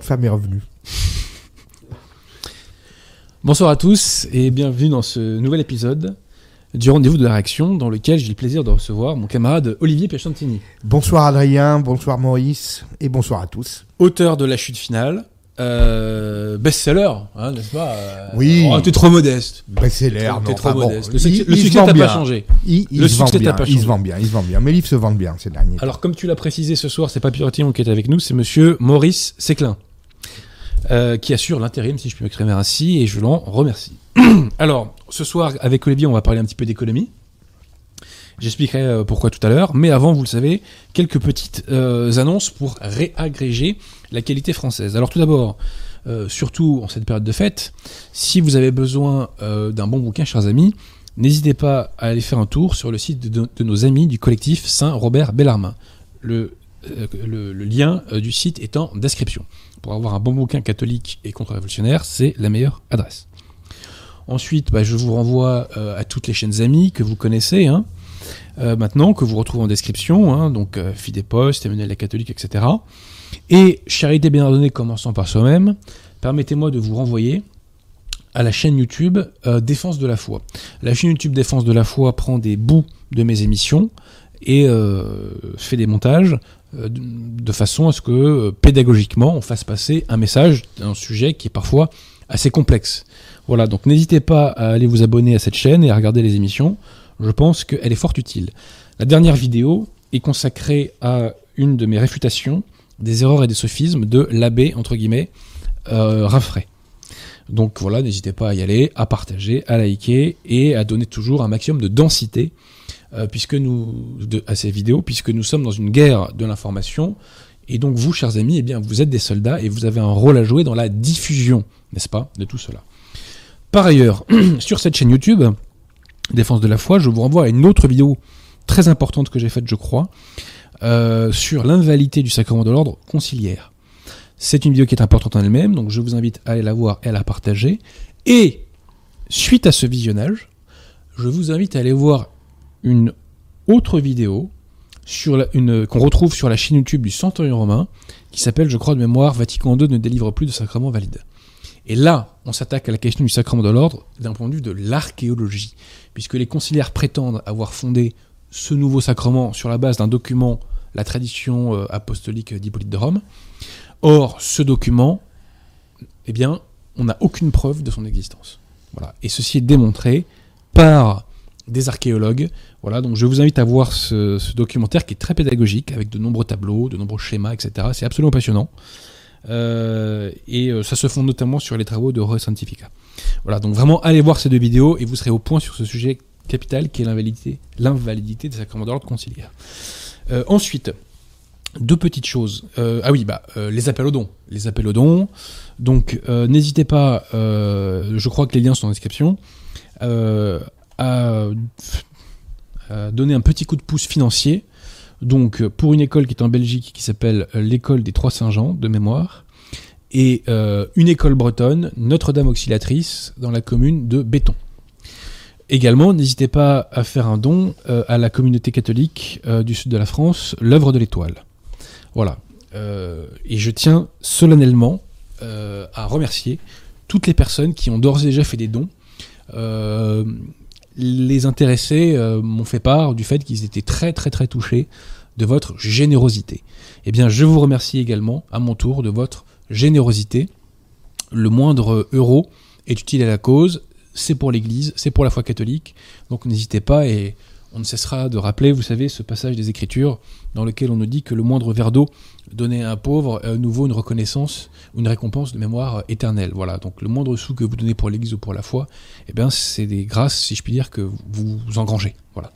Votre femme est revenue. Bonsoir à tous et bienvenue dans ce nouvel épisode du rendez-vous de la réaction dans lequel j'ai le plaisir de recevoir mon camarade Olivier Piachantini. Bonsoir Adrien, bonsoir Maurice et bonsoir à tous. Auteur de La Chute Finale, euh, best-seller, hein, n'est-ce pas euh, Oui. Oh, t'es trop modeste. Best-seller, T'es trop bon, modeste. Le, succès- bien. pas changé. Il, il Le succès t'a pas il se changé. vend bien, il se vend bien. Mes livres se vendent bien ces derniers. Alors, comme tu l'as précisé ce soir, c'est pas Pirotillon qui est avec nous, c'est monsieur Maurice Séclin, euh, qui assure l'intérim, si je puis m'exprimer ainsi, et je l'en remercie. Alors, ce soir, avec Olivier, on va parler un petit peu d'économie. J'expliquerai euh, pourquoi tout à l'heure, mais avant, vous le savez, quelques petites euh, annonces pour réagréger la qualité française. Alors, tout d'abord, surtout en cette période de fête, si vous avez besoin d'un bon bouquin, chers amis, n'hésitez pas à aller faire un tour sur le site de, nos amis du collectif Saint-Robert Bellarmin. Le, euh, le, le lien euh, du site est en description. Pour avoir un bon bouquin catholique et contre-révolutionnaire, c'est la meilleure adresse. Ensuite, bah, je vous renvoie euh, à toutes les chaînes amies que vous connaissez, hein, euh, maintenant, que vous retrouvez en description, hein, donc euh, Fidépost, Emmanuel la catholique, etc. Et Charité bien ordonnée commençant par soi-même, permettez-moi de vous renvoyer à la chaîne YouTube euh, Défense de la foi. La chaîne YouTube Défense de la foi prend des bouts de mes émissions et euh, fait des montages euh, de, de façon à ce que euh, pédagogiquement on fasse passer un message d'un sujet qui est parfois assez complexe. Voilà, donc n'hésitez pas à aller vous abonner à cette chaîne et à regarder les émissions. Je pense qu'elle est fort utile. La dernière vidéo est consacrée à une de mes réfutations des erreurs et des sophismes de l'abbé, entre guillemets, euh, Raffray. Donc voilà, n'hésitez pas à y aller, à partager, à liker et à donner toujours un maximum de densité euh, puisque nous, à ces vidéos, puisque nous sommes dans une guerre de l'information. Et donc vous, chers amis, eh bien, vous êtes des soldats et vous avez un rôle à jouer dans la diffusion, n'est-ce pas, de tout cela. Par ailleurs, sur cette chaîne YouTube, Défense de la foi, je vous renvoie à une autre vidéo très importante que j'ai faite, je crois, euh, sur l'invalidité du sacrement de l'ordre conciliaire. C'est une vidéo qui est importante en elle-même, donc je vous invite à aller la voir et à la partager. Et suite à ce visionnage, je vous invite à aller voir une autre vidéo qu'on retrouve sur la chaîne YouTube du Centurion romain, qui s'appelle, je crois de mémoire, Vatican II ne délivre plus de sacrement valide. Et là, on s'attaque à la question du sacrement de l'ordre d'un point de vue de l'archéologie, puisque les conciliaires prétendent avoir fondé ce nouveau sacrement sur la base d'un document, la tradition euh, apostolique d'Hippolyte de Rome. Or, ce document, eh bien, on n'a aucune preuve de son existence. Voilà. Et ceci est démontré par des archéologues. Voilà, donc je vous invite à voir ce, documentaire qui est très pédagogique, avec de nombreux tableaux, de nombreux schémas, etc. C'est absolument passionnant. Euh, et euh, ça se fonde notamment sur les travaux de Re Scientifica. Voilà, donc vraiment allez voir ces deux vidéos et vous serez au point sur ce sujet capital qui est l'invalidité, l'invalidité des sacrements de l'ordre conciliaire. Euh, ensuite, deux petites choses. Ah oui, bah les appels aux dons, les appels aux dons. Donc n'hésitez pas, je crois que les liens sont en description, à donner un petit coup de pouce financier donc, euh, pour une école qui est en Belgique, qui s'appelle euh, l'école des Trois Saint-Jean, de mémoire, et euh, une école bretonne, Notre-Dame Auxiliatrice, dans la commune de Béton. Également, n'hésitez pas à faire un don euh, à la communauté catholique euh, du sud de la France, l'œuvre de l'étoile. Voilà. Euh, et je tiens solennellement euh, à remercier toutes les personnes qui ont d'ores et déjà fait des dons. Les intéressés euh, m'ont fait part du fait qu'ils étaient très très très touchés de votre générosité. Eh bien, je vous remercie également à mon tour de votre générosité. Le moindre euro est utile à la cause, c'est pour l'Église, c'est pour la foi catholique, donc n'hésitez pas et on ne cessera de rappeler, vous savez, ce passage des Écritures dans lequel on nous dit que le moindre verre d'eau donné à un pauvre à nouveau une reconnaissance, une récompense de mémoire éternelle. Voilà, donc le moindre sou que vous donnez pour l'Église ou pour la foi, eh bien c'est des grâces, si je puis dire, que vous engrangez. Voilà.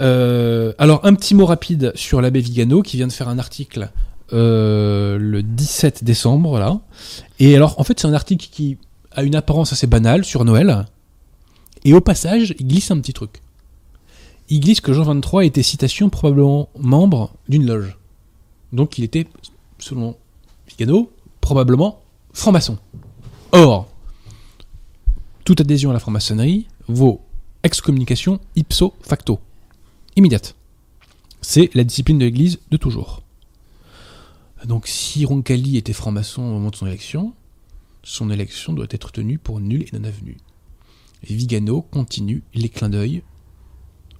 Euh, alors un petit mot rapide sur l'abbé Vigano qui vient de faire un article euh, le 17 décembre, voilà. Et alors en fait c'est un article qui a une apparence assez banale sur Noël. Et au passage, il glisse un petit truc. Il glisse que Jean 23 était citation probablement membre d'une loge. Donc il était, selon Vigano, probablement franc-maçon. Or, toute adhésion à la franc-maçonnerie vaut excommunication ipso facto. Immédiate. C'est la discipline de l'Église de toujours. Donc si Roncalli était franc-maçon au moment de son élection, son élection doit être tenue pour nulle et non avenue. Vigano continue les clins d'œil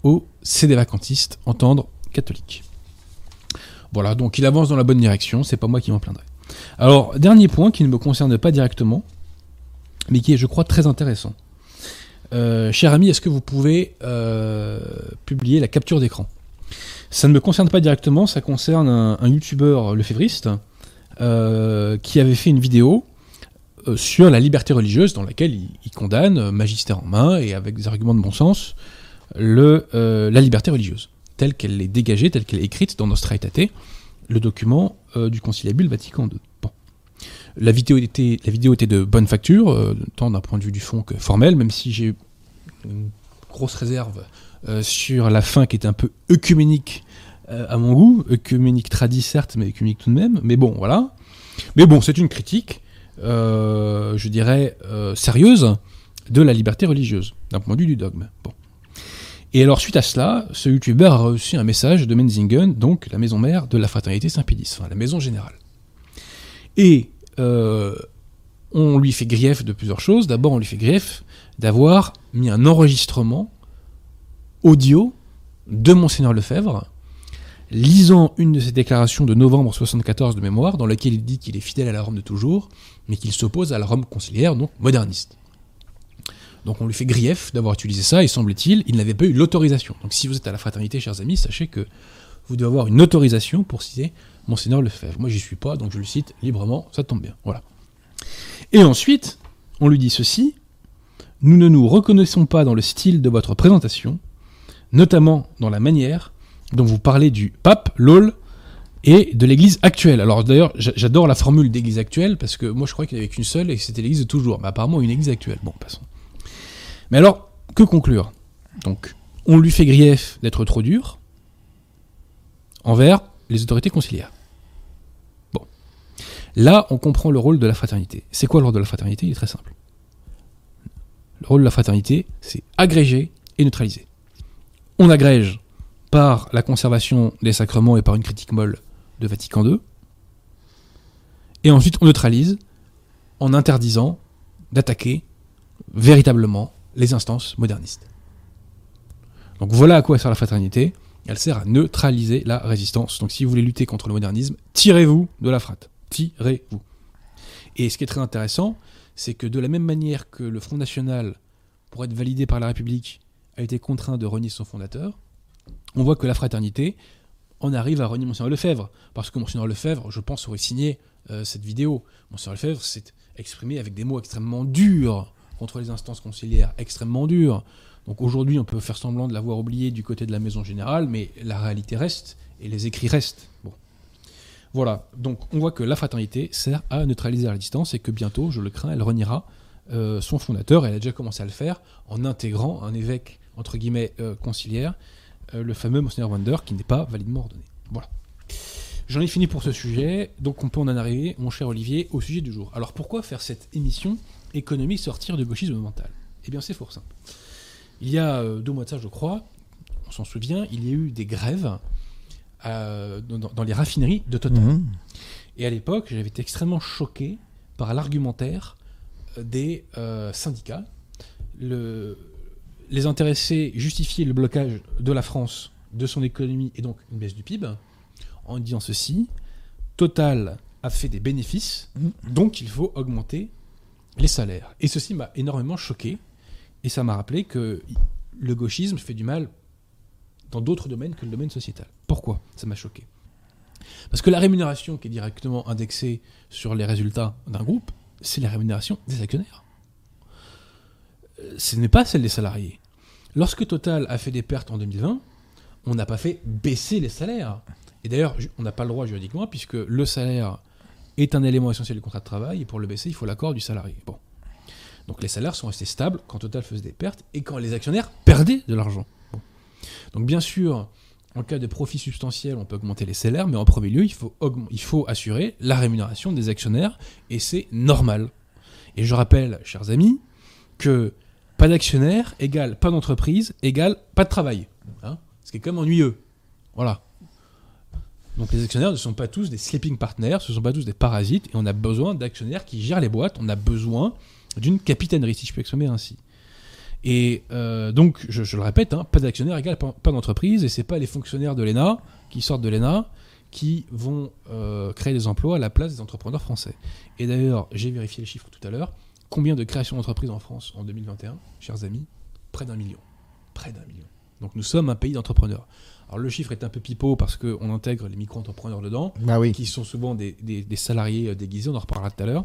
au CD vacantiste entendre catholique. Voilà, donc il avance dans la bonne direction, c'est pas moi qui m'en plaindrai. Alors, dernier point qui ne me concerne pas directement, mais qui est, je crois, très intéressant. Euh, cher ami, est-ce que vous pouvez euh, publier la capture d'écran? Ça ne me concerne pas directement, ça concerne un, youtubeur lefévriste euh, qui avait fait une vidéo sur la liberté religieuse dans laquelle il, il condamne, magistère en main et avec des arguments de bon sens, le, euh, la liberté religieuse, telle qu'elle est dégagée, telle qu'elle est écrite dans Nostra Aetate, le document euh, du Conciliabule Vatican II. Bon. La vidéo, était, de bonne facture, euh, tant d'un point de vue du fond que formel, même si j'ai une grosse réserve sur la fin qui était un peu œcuménique à mon goût, œcuménique tradit certes, mais œcuménique tout de même, mais bon, voilà. Mais bon, c'est une critique, je dirais, sérieuse de la liberté religieuse, d'un point de vue du dogme. Bon. Et alors, suite à cela, ce youtubeur a reçu un message de Menzingen, donc la maison mère de la fraternité Saint-Pédis, enfin la maison générale. Et euh, on lui fait grief de plusieurs choses. D'abord, on lui fait grief d'avoir mis un enregistrement audio de Monseigneur Lefebvre, lisant une de ses déclarations de novembre 74 de mémoire, dans laquelle il dit qu'il est fidèle à la Rome de toujours, mais qu'il s'oppose à la Rome conciliaire, donc moderniste. Donc on lui fait grief d'avoir utilisé ça, et semble-t-il, il n'avait pas eu l'autorisation. Donc si vous êtes à la fraternité, chers amis, sachez que vous devez avoir une autorisation pour citer Monseigneur Lefebvre. Moi, j'y suis pas, donc je le cite librement, ça tombe bien. Voilà. Et ensuite, on lui dit ceci Nous ne nous reconnaissons pas dans le style de votre présentation, notamment dans la manière dont vous parlez du pape, l'ôle, et de l'église actuelle. Alors d'ailleurs, j'a- j'adore la formule d'église actuelle, parce que moi je crois qu'il n'y avait qu'une seule et que c'était l'église de toujours. Mais apparemment, une église actuelle. Bon, passons. Mais alors, que conclure? Donc, on lui fait grief d'être trop dur envers les autorités conciliaires. Bon. Là, on comprend le rôle de la fraternité. C'est quoi le rôle de la fraternité? Il est très simple. Le rôle de la fraternité, c'est agréger et neutraliser. On agrège par la conservation des sacrements et par une critique molle de Vatican II. Et ensuite, on neutralise en interdisant d'attaquer véritablement les instances modernistes. Donc voilà à quoi sert la fraternité. Elle sert à neutraliser la résistance. Donc si vous voulez lutter contre le modernisme, tirez-vous de la frat. Tirez-vous. Et ce qui est très intéressant, c'est que de la même manière que le Front National, pour être validé par la République, a été contraint de renier son fondateur, on voit que la fraternité en arrive à renier Monseigneur Lefebvre. Parce que Monseigneur Lefebvre, je pense, aurait signé euh, cette vidéo. Monseigneur Lefebvre s'est exprimé avec des mots extrêmement durs contre les instances conciliaires, extrêmement durs. Donc aujourd'hui, on peut faire semblant de l'avoir oublié du côté de la maison générale, mais la réalité reste et les écrits restent. Bon. Voilà, donc on voit que la fraternité sert à neutraliser la résistance et que bientôt, je le crains, elle reniera euh, son fondateur. Elle a déjà commencé à le faire en intégrant un évêque, entre guillemets, euh, conciliaire, euh, le fameux Monseigneur Wander, qui n'est pas validement ordonné. Voilà. J'en ai fini pour ce sujet, donc on peut en arriver, mon cher Olivier, au sujet du jour. Alors pourquoi faire cette émission économie sortir du gauchisme mental Eh bien c'est fort simple. Il y a euh, deux mois de ça, je crois, on s'en souvient, il y a eu des grèves euh, dans, dans les raffineries de Total. Mhm. Et à l'époque, j'avais été extrêmement choqué par l'argumentaire euh, des euh, syndicats. Le- les intéressés justifiaient le blocage de la France, de son économie et donc une baisse du PIB en disant ceci Total a fait des bénéfices, donc il faut augmenter les salaires. Et ceci m'a énormément choqué et ça m'a rappelé que le gauchisme fait du mal dans d'autres domaines que le domaine sociétal. Pourquoi Ça m'a choqué? Parce que la rémunération qui est directement indexée sur les résultats d'un groupe, c'est la rémunération des actionnaires. Euh, Ce n'est pas celle des salariés. Lorsque Total a fait des pertes en 2020, on n'a pas fait baisser les salaires. Et d'ailleurs, on n'a pas le droit juridiquement, puisque le salaire est un élément essentiel du contrat de travail, et pour le baisser, il faut l'accord du salarié. Bon. Donc les salaires sont restés stables quand Total faisait des pertes et quand les actionnaires perdaient de l'argent. Donc bien sûr, en cas de profit substantiel, on peut augmenter les salaires, mais en premier lieu, il faut, il faut assurer la rémunération des actionnaires, et c'est normal. Et je rappelle, chers amis, que pas d'actionnaire égale pas d'entreprise égale pas de travail. Hein ce qui est quand même ennuyeux. Voilà. Donc les actionnaires ne sont pas tous des sleeping partners, ce ne sont pas tous des parasites, et on a besoin d'actionnaires qui gèrent les boîtes, on a besoin d'une capitainerie, si je peux exprimer ainsi. Et euh, donc, je, le répète, hein, pas d'actionnaire égale pas, pas d'entreprise, et c'est pas les fonctionnaires de l'ENA qui sortent de l'ENA qui vont euh, créer des emplois à la place des entrepreneurs français. Et d'ailleurs, j'ai vérifié les chiffres tout à l'heure. Combien de créations d'entreprises en France en 2021, chers amis? Près d'un million. Près d'un million. Donc nous sommes un pays d'entrepreneurs. Alors le chiffre est un peu pipeau parce qu'on intègre les micro-entrepreneurs dedans, Bah oui. qui sont souvent des, des- des salariés euh, déguisés, on en reparlera tout à l'heure.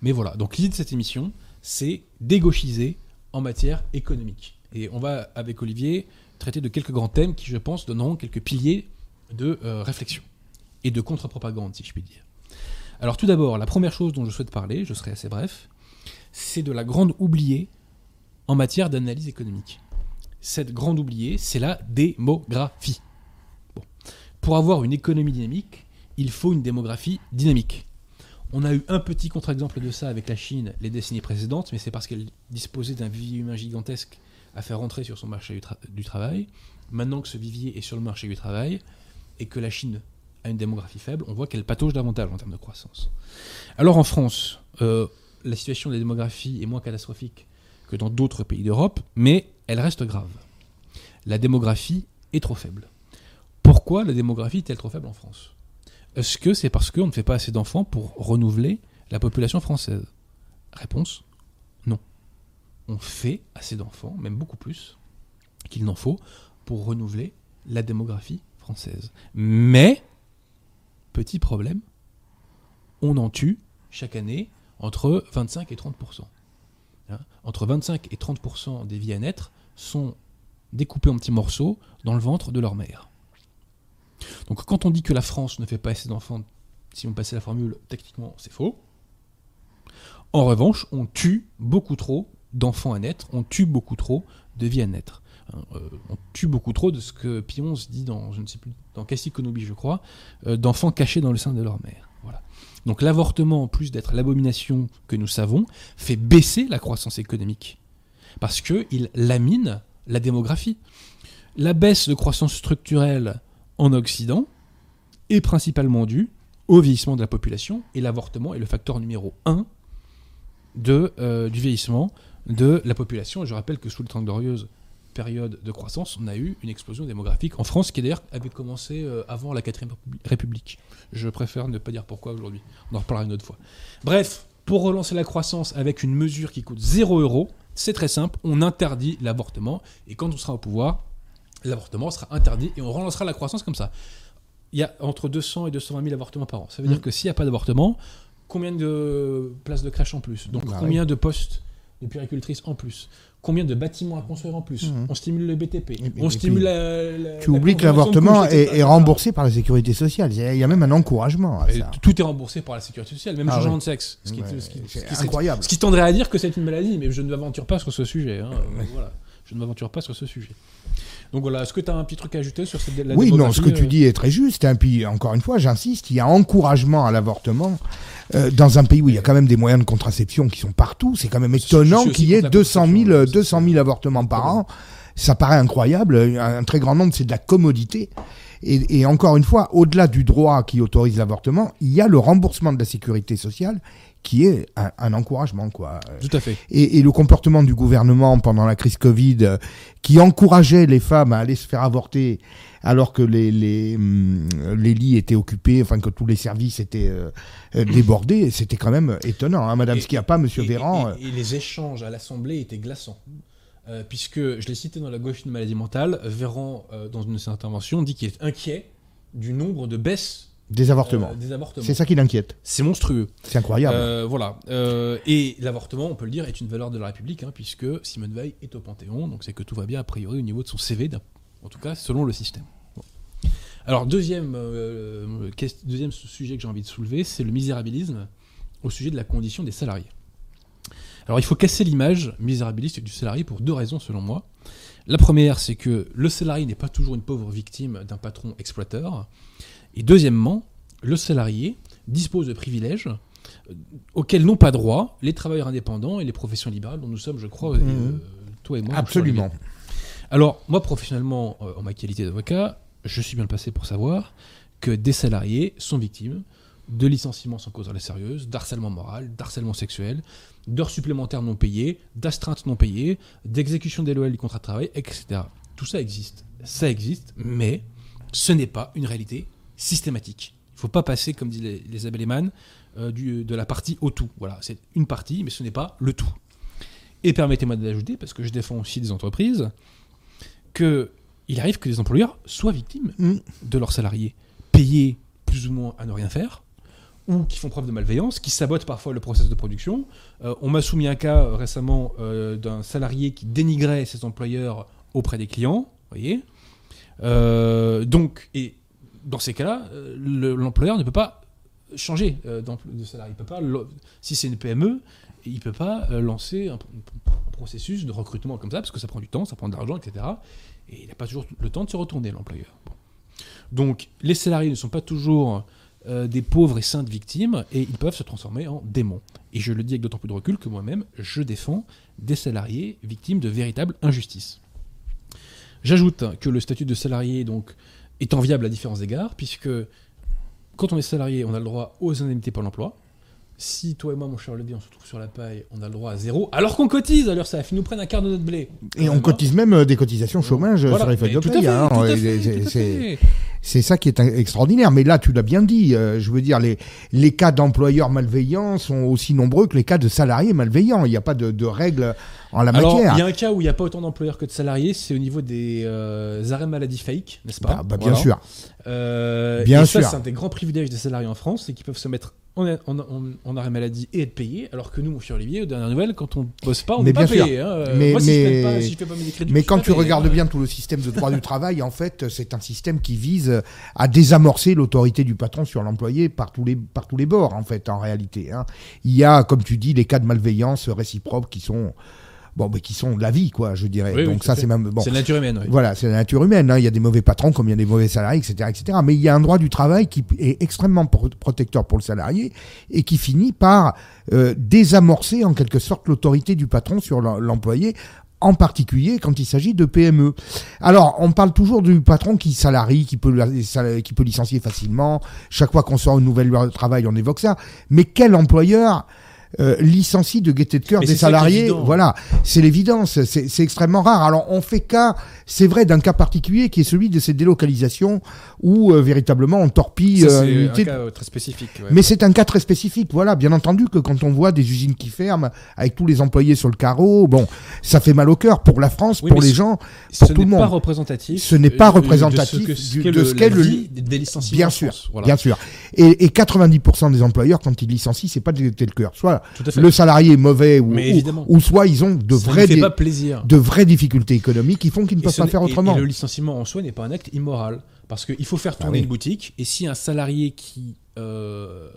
Mais voilà, donc l'idée de cette émission, c'est dégauchiser en matière économique. Et on va, avec Olivier, traiter de quelques grands thèmes qui, je pense, donneront quelques piliers de euh, réflexion et de contre-propagande, si je puis dire. Alors tout d'abord, la première chose dont je souhaite parler, je serai assez bref, c'est de la grande oubliée en matière d'analyse économique. Cette grande oubliée, c'est la démographie. Pour avoir une économie dynamique, il faut une démographie dynamique. On a eu un petit contre-exemple de ça avec la Chine les décennies précédentes, mais c'est parce qu'elle disposait d'un vivier humain gigantesque à faire rentrer sur son marché du travail. Maintenant que ce vivier est sur le marché du travail et que la Chine a une démographie faible, on voit qu'elle patauge davantage en termes de croissance. Alors en France, euh, la situation de la démographie est moins catastrophique que dans d'autres pays d'Europe, mais elle reste grave. La démographie est trop faible. Pourquoi la démographie est-elle trop faible en France? Est-ce que c'est parce qu'on ne fait pas assez d'enfants pour renouveler la population française? Réponse non. On fait assez d'enfants, même beaucoup plus qu'il n'en faut, pour renouveler la démographie française. Mais, petit problème, on en tue chaque année entre 25 et 30% Hein, Entre 25 et 30% des vies à naître sont découpées en petits morceaux dans le ventre de leur mère. Donc quand on dit que la France ne fait pas assez d'enfants, si on passait la formule, techniquement c'est faux. En revanche, on tue beaucoup trop d'enfants à naître, on tue beaucoup trop de vies à naître. Hein, euh, on tue beaucoup trop de ce que Pion se dit dans, je ne sais plus, je crois, euh, d'enfants cachés dans le sein de leur mère. Voilà. Donc l'avortement, en plus d'être l'abomination que nous savons, fait baisser la croissance économique. Parce qu'il lamine la démographie. La baisse de croissance structurelle en Occident est principalement due au vieillissement de la population et l'avortement est le facteur numéro un de, euh, du vieillissement de la population. Je rappelle que sous le Trente Glorieuse, période de croissance, on a eu une explosion démographique en France qui d'ailleurs avait commencé euh, avant la 4ème République. Je préfère ne pas dire pourquoi aujourd'hui. On en reparlera une autre fois. Bref, pour relancer la croissance avec une mesure qui coûte 0 euros, c'est très simple, on interdit l'avortement et quand on sera au pouvoir, l'avortement sera interdit et on relancera la croissance comme ça. Il y a entre 200 et 220 000 avortements par an. Ça veut dire Mhm. que s'il n'y a pas d'avortement, combien de places de crèche en plus? Donc Bah combien de postes puéricultrices en plus Combien de bâtiments à construire en plus Mhm. On stimule le BTP. Et on et stimule la, la- Tu la oublies que l'avortement est, remboursé par la sécurité sociale. Il y a- même un encouragement à ça. tout est remboursé par la sécurité sociale, même le Ah changement de sexe. Ce qui, Ouais, ce qui- c'est ce qui serait- incroyable. ce qui tendrait à dire que c'est une maladie, mais je ne m'aventure pas sur ce sujet. hein. Voilà. Je ne m'aventure pas sur ce sujet. Donc voilà, est-ce que tu as un petit truc à ajouter sur cette la Oui, non, ce que tu euh, dis est très juste. Et puis, encore une fois, j'insiste, il y a encouragement à l'avortement euh, dans un pays où il y a quand même des moyens de contraception qui sont partout. C'est quand même étonnant qu'il y ait contre la 200 000, contraception, ça, 200 000 avortements par an. Ça paraît incroyable. Un un très grand nombre, c'est de la commodité. Et, et encore une fois, au-delà du droit qui autorise l'avortement, il y a le remboursement de la sécurité sociale qui est un, un encouragement, quoi. Tout à fait. et, et le comportement du gouvernement pendant la crise Covid, euh, qui encourageait les femmes à aller se faire avorter alors que les, les, hum, les lits étaient occupés, enfin que tous les services étaient euh, euh, débordés, c'était quand même étonnant. Hein, Madame Et- Schiappa, Monsieur Et- Véran. Et, les échanges à l'Assemblée étaient glaçants. Puisque, je l'ai cité dans la gauche d'une maladie mentale, Véran, dans une de ses interventions, dit qu'il est inquiet du nombre de baisses des avortements. euh, des avortements. C'est ça qui l'inquiète. C'est monstrueux. C'est incroyable. Euh, voilà. Euh, et l'avortement, on peut le dire, est une valeur de la République, hein, puisque Simone Veil est au Panthéon, donc c'est que tout va bien a priori au niveau de son CV, en tout cas selon le système. Bon. Alors deuxième, deuxième sujet que j'ai envie de soulever, c'est le misérabilisme au sujet de la condition des salariés. Alors il faut casser l'image misérabiliste du salarié pour deux raisons selon moi. La première, c'est que le salarié n'est pas toujours une pauvre victime d'un patron exploiteur. Et deuxièmement, le salarié dispose de privilèges euh, auxquels n'ont pas droit les travailleurs indépendants et les professions libérales dont nous sommes, je crois, euh, Mhm. toi et moi. Absolument. Alors, moi, professionnellement, euh, en ma qualité d'avocat, je suis bien placé pour savoir que des salariés sont victimes de licenciements sans cause sérieuse, d'harcèlement moral, d'harcèlement sexuel, d'heures supplémentaires non payées, d'astreintes non payées, d'exécution déloyale du contrat de travail, etc. Tout ça existe. Ça existe, mais ce n'est pas une réalité systématique. Il ne faut pas passer, comme disent les, les Abeleman, euh, du, de la partie au tout. Voilà, c'est une partie, mais ce n'est pas le tout. Et permettez-moi d'ajouter, parce que je défends aussi des entreprises, que il arrive que les employeurs soient victimes Mm. de leurs salariés, payés plus ou moins à ne rien faire, ou qui font preuve de malveillance, qui sabotent parfois le process de production. Euh, on m'a soumis un cas euh, récemment euh, d'un salarié qui dénigrait ses employeurs auprès des clients, voyez. Donc, et dans ces cas-là, euh, le- l'employeur ne peut pas changer euh, de salarié. Il peut pas, si c'est une PME, il peut pas euh, lancer un, processus de recrutement comme ça, parce que ça prend du temps, ça prend de l'argent, etc. Et il n'a pas toujours le temps de se retourner, l'employeur. Donc, les salariés ne sont pas toujours des pauvres et saintes victimes, et ils peuvent se transformer en démons. Et je le dis avec d'autant plus de recul que moi-même, je défends des salariés victimes de véritables injustices. J'ajoute que le statut de salarié donc, est enviable à différents égards, puisque quand on est salarié, on a le droit aux indemnités pour l'emploi. Si toi et moi, mon cher Levier, on se trouve sur la paille, on a le droit à zéro, alors qu'on cotise, alors ça ils nous prennent un quart de notre blé. Et on cotise même euh, des cotisations chômage euh, Voilà. sur les feuilles de à paye. C'est- ça qui est extraordinaire. Mais là, tu l'as bien dit. euh, je veux dire, les, les cas d'employeurs malveillants sont aussi nombreux que les cas de salariés malveillants. Il n'y a pas de, de règles en la Alors, matière. il y a un cas où il n'y a pas autant d'employeurs que de salariés, c'est au niveau des euh, arrêts maladie fake, n'est-ce pas? Bah, bah, bien Voilà. sûr. Euh, Bien et ça, sûr. c'est un des grands privilèges des salariés en France, c'est qu'ils peuvent se mettre en, en- en- en arrêt maladie et être payés, alors que nous, mon cher Olivier, aux dernières nouvelles, quand on bosse pas, on n'est pas sûr. payé. hein. Euh, Mais- Moi, si, mais- je paye pas, si je fais pas mes crédits, Mais je suis quand tu payé, regardes bien tout le système de droit du travail, en fait, c'est un système qui vise à désamorcer l'autorité du patron sur l'employé par tous les par tous les bords, en fait, en réalité. hein. Il y a, comme tu dis, les cas de malveillance réciproque qui sont bon, mais qui sont la vie, quoi, je dirais. Oui, Donc ça, c'est même bon. C'est la nature humaine, oui. Voilà, c'est la nature humaine. hein. Il y a des mauvais patrons comme il y a des mauvais salariés, etc., etc. Mais il y a un droit du travail qui est extrêmement pro- protecteur pour le salarié et qui finit par euh, désamorcer en quelque sorte l'autorité du patron sur l'em- l'employé en particulier quand il s'agit de PME. Alors, on parle toujours du patron qui salarie, qui peut, qui peut licencier facilement. Chaque fois qu'on sort une nouvelle loi de travail, on évoque ça. Mais quel employeur euh, licencie de gaieté de cœur des salariés. Voilà, c'est l'évidence. C'est extrêmement rare. Alors, on fait cas, c'est vrai, d'un cas particulier qui est celui de ces délocalisations où euh, véritablement on torpille Ça, euh, un cas euh, très spécifique. ouais. mais c'est un cas très spécifique, voilà. Bien entendu que quand on voit des usines qui ferment avec tous les employés sur le carreau, bon, ça fait mal au cœur pour la France, Oui, pour les gens, pour tout le n'est pas monde. représentatif. Ce n'est pas euh, de- représentatif de ce que- du- qu'est de le- ce qu'est le- vie des licenciements Bien en sûr. Voilà. bien sûr. Et, et 90% des employeurs, quand ils licencient, c'est pas de gaieté de cœur. Soit Le salarié est mauvais ou, ou, soit ils ont de vraies, de vraies difficultés économiques qui font qu'ils ne peuvent pas faire autrement. Et, le licenciement en soi n'est pas un acte immoral. Parce qu'il faut faire tourner Ah oui. une boutique, et si un salarié qui euh,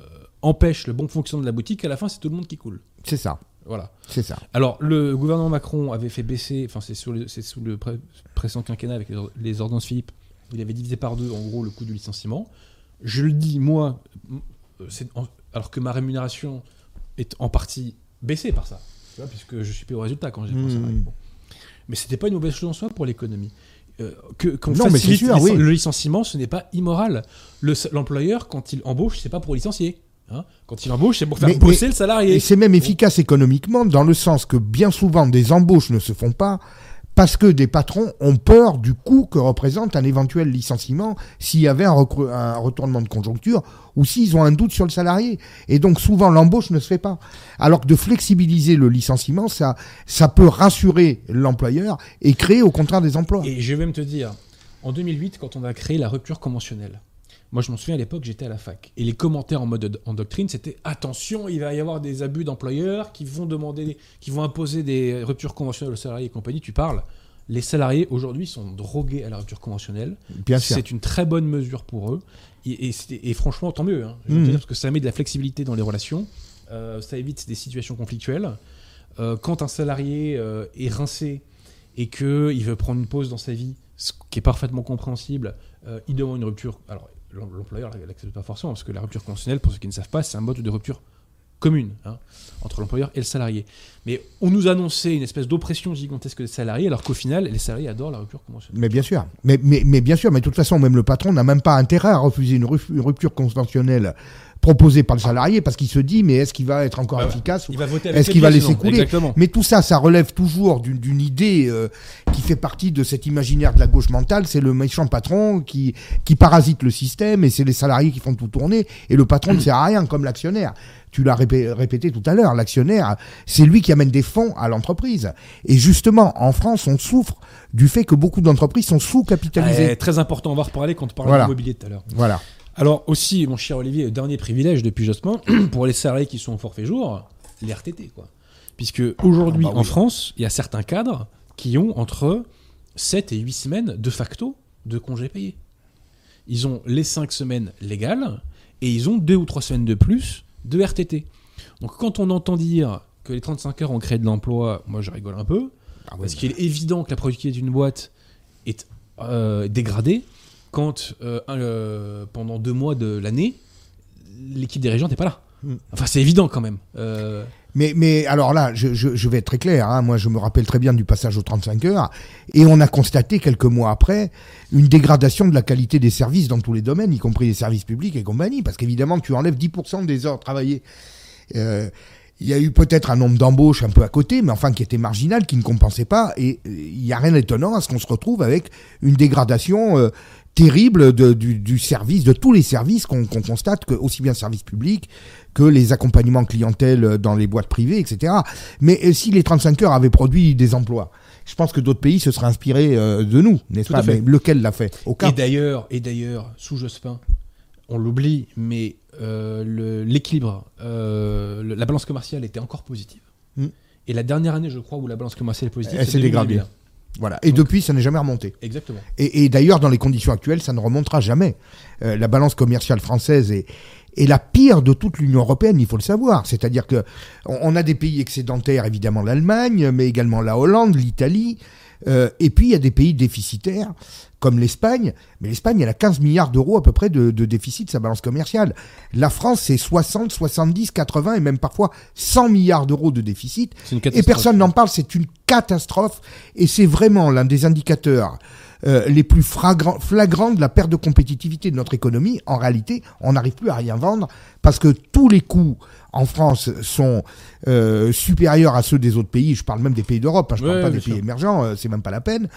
empêche le bon fonctionnement de la boutique, à la fin, c'est tout le monde qui coule. C'est ça, Voilà. c'est ça. Alors, le gouvernement Macron avait fait baisser, enfin, c'est sous le, sous le pré- précédent quinquennat avec les, or- les ordonnances Philippe, il avait divisé par deux, en gros, le coût du licenciement. Je le dis, moi, en- alors que ma rémunération est en partie baissée par ça, tu vois, puisque je suis payé au résultat quand j'ai mon Mmh. Bon. Mais c'était pas une mauvaise chose en soi pour l'économie. Euh, que qu'on Non, mais facilite sûr, oui. le licenciement, ce n'est pas immoral. Le L'employeur, quand il embauche, c'est pas pour licencier. hein. quand il embauche, c'est pour faire Mais- bosser mais- le salarié. Et c'est même efficace économiquement dans le sens que bien souvent des embauches ne se font pas parce que des patrons ont peur du coût que représente un éventuel licenciement s'il y avait un, retournement de conjoncture ou s'ils ont un doute sur le salarié. Et donc souvent l'embauche ne se fait pas. Alors que de flexibiliser le licenciement, ça, ça peut rassurer l'employeur et créer au contraire des emplois. Et je vais même te dire, en 2008, quand on a créé la rupture conventionnelle, moi je m'en souviens à l'époque, j'étais à la fac. Et les commentaires en mode en doctrine, c'était attention, il va y avoir des abus d'employeurs qui vont demander, qui vont imposer des ruptures conventionnelles aux salariés et compagnie. Tu parles. Les salariés aujourd'hui sont drogués à la rupture conventionnelle. Bien sûr. C'est une très bonne mesure pour eux. Et, et c'est- et franchement, tant mieux. hein. Je veux Mhm. dire, parce que ça met de la flexibilité dans les relations. Euh, ça évite des situations conflictuelles. Euh, quand un salarié euh, est rincé et qu'il veut prendre une pause dans sa vie, ce qui est parfaitement compréhensible, il demande une rupture. Alors, l'employeur l'accepte pas forcément, parce que la rupture conventionnelle, pour ceux qui ne savent pas, c'est un mode de rupture commune hein, entre l'employeur et le salarié. Mais on nous annonçait une espèce d'oppression gigantesque des salariés, alors qu'au final, les salariés adorent la rupture conventionnelle. Mais bien sûr, mais, bien sûr, mais de toute façon, même le patron n'a même pas intérêt à refuser une rupture conventionnelle proposée par le salarié parce qu'il se dit, mais est-ce qu'il va être encore Bah efficace Est-ce qu'il va laisser couler Exactement. Mais tout ça, ça relève toujours d'une idée euh, qui fait partie de cet imaginaire de la gauche mentale. C'est le méchant patron qui, qui parasite le système et c'est les salariés qui font tout tourner. Et le patron ne sert à rien, comme l'actionnaire. Tu l'as répé- répété tout à l'heure, l'actionnaire, c'est lui qui amène des fonds à l'entreprise. Et justement, en France, on souffre du fait que beaucoup d'entreprises sont sous-capitalisées. Ouais, très important, on va reparler quand on parle Voilà. d'immobilier tout à l'heure. Voilà. Alors aussi, mon cher Olivier, dernier privilège depuis justement, pour les salariés qui sont au forfait jour, les RTT. Quoi. Puisque aujourd'hui, Ah bah oui. en France, il y a certains cadres qui ont entre 7 et 8 semaines de facto de congés payés. Ils ont les 5 semaines légales et ils ont 2 ou 3 semaines de plus de RTT. Donc quand on entend dire que les 35 heures ont créé de l'emploi, moi je rigole un peu. Ah Parce qu'il est évident que la productivité d'une boîte est euh, dégradée quand euh, un, euh, pendant deux mois de l'année, l'équipe dirigeante n'est pas là. Mm. Enfin, c'est évident quand même. Euh, Mais, mais alors là, je, je, je vais être très clair. Hein. Moi, je me rappelle très bien du passage aux 35 heures. Et on a constaté quelques mois après une dégradation de la qualité des services dans tous les domaines, y compris les services publics et compagnie. Parce qu'évidemment, tu enlèves 10% des heures travaillées. Euh, il y a eu peut-être un nombre d'embauches un peu à côté, mais enfin qui était marginal, qui ne compensait pas. Et il n'y a rien d'étonnant à ce qu'on se retrouve avec une dégradation euh, terrible de, du, du service, de tous les services qu'on constate, que, aussi bien services publics que les accompagnements clientèle dans les boîtes privées, etc. Mais euh, si les 35 heures avaient produit des emplois, je pense que d'autres pays se seraient inspirés euh, de nous, n'est-ce pas? Mais lequel l'a fait? Aucun. et d'ailleurs, et d'ailleurs, sous Jospin, on l'oublie, mais euh, l'équilibre, euh, la balance commerciale était encore positive. Mm. Et la dernière année, je crois, où la balance commerciale est positive, Elle s'est dégradée. 2021. Voilà. Et Donc- depuis, ça n'est jamais remonté. Exactement. Et, et d'ailleurs, dans les conditions actuelles, ça ne remontera jamais. Euh, la balance commerciale française est, est la pire de toute l'Union européenne, il faut le savoir. C'est-à-dire que on, on a des pays excédentaires, évidemment l'Allemagne, mais également la Hollande, l'Italie, euh, et puis il y a des pays déficitaires comme l'Espagne. Mais l'Espagne, elle a 15 milliards d'euros à peu près de, de déficit de sa balance commerciale. La France, c'est 60, 70, 80 et même parfois 100 milliards d'euros de déficit. Et personne n'en parle, c'est une catastrophe. Et c'est vraiment l'un des indicateurs euh, les plus flagrants, flagrants de la perte de compétitivité de notre économie. En réalité, on n'arrive plus à rien vendre parce que tous les coûts en France sont euh, supérieurs à ceux des autres pays. Je parle même des pays d'Europe, hein, je Ouais, parle pas des pays émergents, euh, c'est même pas la peine.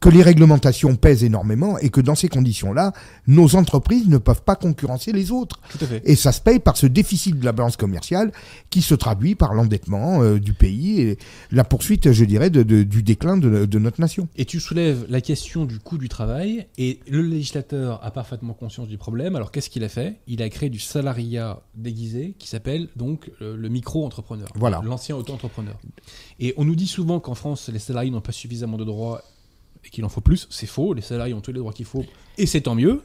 Que les réglementations pèsent énormément et que dans ces conditions-là, nos entreprises ne peuvent pas concurrencer les autres. Tout à fait. Et ça se paye par ce déficit de la balance commerciale qui se traduit par l'endettement euh, du pays et la poursuite, je dirais, de, de- du déclin de, de notre nation. Et tu soulèves la question du coût du travail, et le législateur a parfaitement conscience du problème. Alors qu'est-ce qu'il a fait? Il a créé du salariat déguisé qui s'appelle donc euh, le micro-entrepreneur, Voilà. l'ancien auto-entrepreneur. Et on nous dit souvent qu'en France, les salariés n'ont pas suffisamment de droits et qu'il en faut plus. C'est faux, les salariés ont tous les droits qu'il faut, et c'est tant mieux.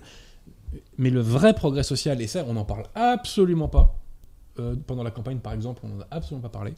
Mais le vrai progrès social, et ça, on n'en parle absolument pas, euh, pendant la campagne par exemple, on n'en a absolument pas parlé,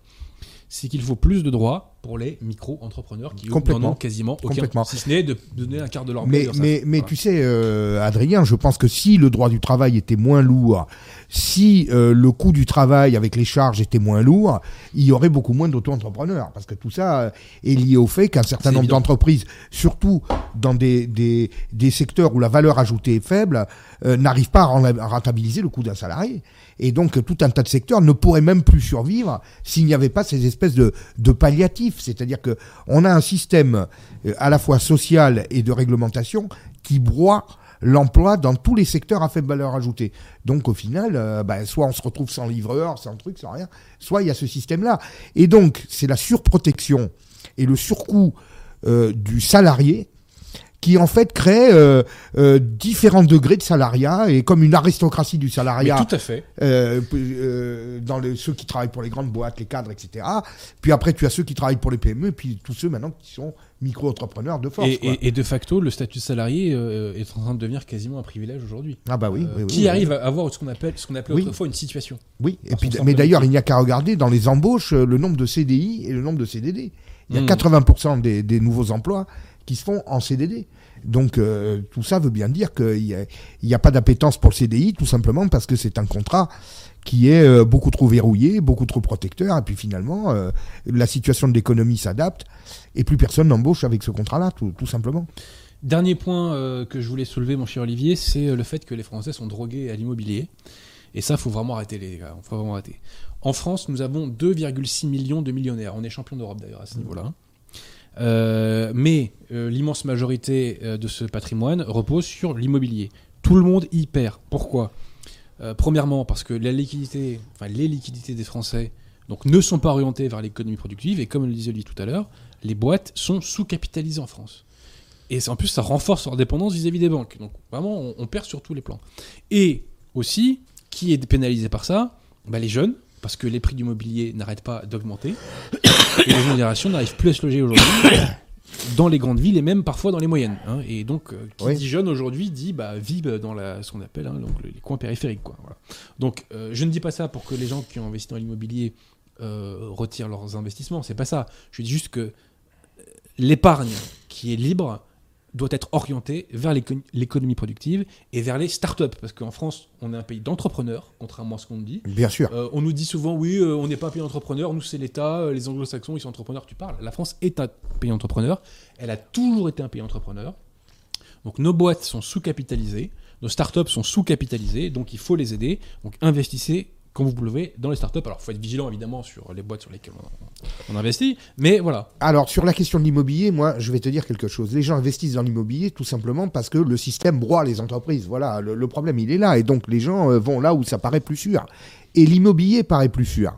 c'est qu'il faut plus de droits pour les micro-entrepreneurs qui n'en ont quasiment aucun, Complètement. si ce n'est de donner un quart de leur Mais, mais, mais Voilà. tu sais, euh, Adrien, je pense que si le droit du travail était moins lourd, si euh, le coût du travail avec les charges était moins lourd, il y aurait beaucoup moins d'auto-entrepreneurs. Parce que tout ça euh, est lié au fait qu'un certain nombre d'entreprises, surtout dans des, des, des secteurs où la valeur ajoutée est faible, euh, n'arrivent pas à rentabiliser le coût d'un salarié. Et donc tout un tas de secteurs ne pourraient même plus survivre s'il n'y avait pas ces espèces de, de palliatifs. C'est-à-dire que on a un système euh, à la fois social et de réglementation qui broie l'emploi dans tous les secteurs à faible valeur ajoutée. Donc au final, euh, bah, soit on se retrouve sans livreur, sans truc, sans rien, soit il y a ce système-là. Et donc c'est la surprotection et le surcoût euh, du salarié qui en fait crée euh, euh, différents degrés de salariat et comme une aristocratie du Mais salariat tout à fait. euh, dans les, ceux qui travaillent pour les grandes boîtes, les cadres, etc. Puis après, tu as ceux qui travaillent pour les PME, puis tous ceux maintenant qui sont micro-entrepreneurs de force. Et, quoi. et- et de facto, le statut de salarié est en train de devenir quasiment un privilège aujourd'hui. ah bah oui, qui oui. arrive à avoir ce qu'on appelle, ce qu'on appelait autrefois une situation Oui, et puis, mais d'ailleurs, il n'y a qu'à regarder dans les embauches le nombre de CDI et le nombre de CDD. Il y a Mm. 80% des, des nouveaux emplois qui se font en CDD. Donc euh, tout ça veut bien dire qu'il n'y a, a pas d'appétence pour le CDI, tout simplement parce que c'est un contrat qui est euh, beaucoup trop verrouillé, beaucoup trop protecteur, et puis finalement, euh, la situation de l'économie s'adapte, et plus personne n'embauche avec ce contrat-là, tout, simplement. Dernier point que je voulais soulever, mon cher Olivier, c'est le fait que les Français sont drogués à l'immobilier. Et ça, faut vraiment arrêter, les gars. Faut vraiment arrêter. En France, nous avons 2,6 millions de millionnaires. On est champion d'Europe d'ailleurs à ce niveau-là. Euh, mais euh, l'immense majorité euh, de ce patrimoine repose sur l'immobilier. Tout le monde y perd. Pourquoi? Premièrement, parce que les liquidités des Français, donc ne sont pas orientées vers l'économie productive. Et comme le disait lui tout à l'heure, les boîtes sont sous-capitalisées en France. Et en plus, ça renforce leur dépendance vis-à-vis des banques. Donc vraiment, on, on perd sur tous les plans. Et aussi, qui est pénalisé par ça? Bah, Les jeunes, parce que les prix du mobilier n'arrêtent pas d'augmenter. et les générations n'arrivent plus à se loger aujourd'hui dans les grandes villes et même parfois dans les moyennes. hein. Et donc, euh, qui Oui. dit jeune aujourd'hui dit bah, vivent dans la, ce qu'on appelle hein, donc, les coins périphériques. Quoi, voilà. Donc, euh, je ne dis pas ça pour que les gens qui ont investi dans l'immobilier euh, retirent leurs investissements. C'est pas ça. Je dis juste que euh, l'épargne qui est libre doit être orientée vers l'éco- l'économie productive et vers les startups. Parce qu'en France, on est un pays d'entrepreneurs, contrairement à ce qu'on dit. Bien sûr. Euh, on nous dit souvent, oui, euh, on n'est pas un pays d'entrepreneurs, nous c'est l'État, euh, les anglo-saxons ils sont entrepreneurs, tu parles. La France est un pays entrepreneur, elle a toujours été un pays entrepreneur. Donc nos boîtes sont sous-capitalisées, nos startups sont sous-capitalisées, donc il faut les aider. Donc investissez quand vous pouvez dans les startups. Alors faut être vigilant évidemment sur les boîtes sur lesquelles on, investit, mais voilà. Alors, sur la question de l'immobilier, moi, je vais te dire quelque chose. Les gens investissent dans l'immobilier tout simplement parce que le système broie les entreprises. Voilà, le, le problème, il est là. Et donc, les gens euh, vont là où ça paraît plus sûr. Et l'immobilier paraît plus sûr.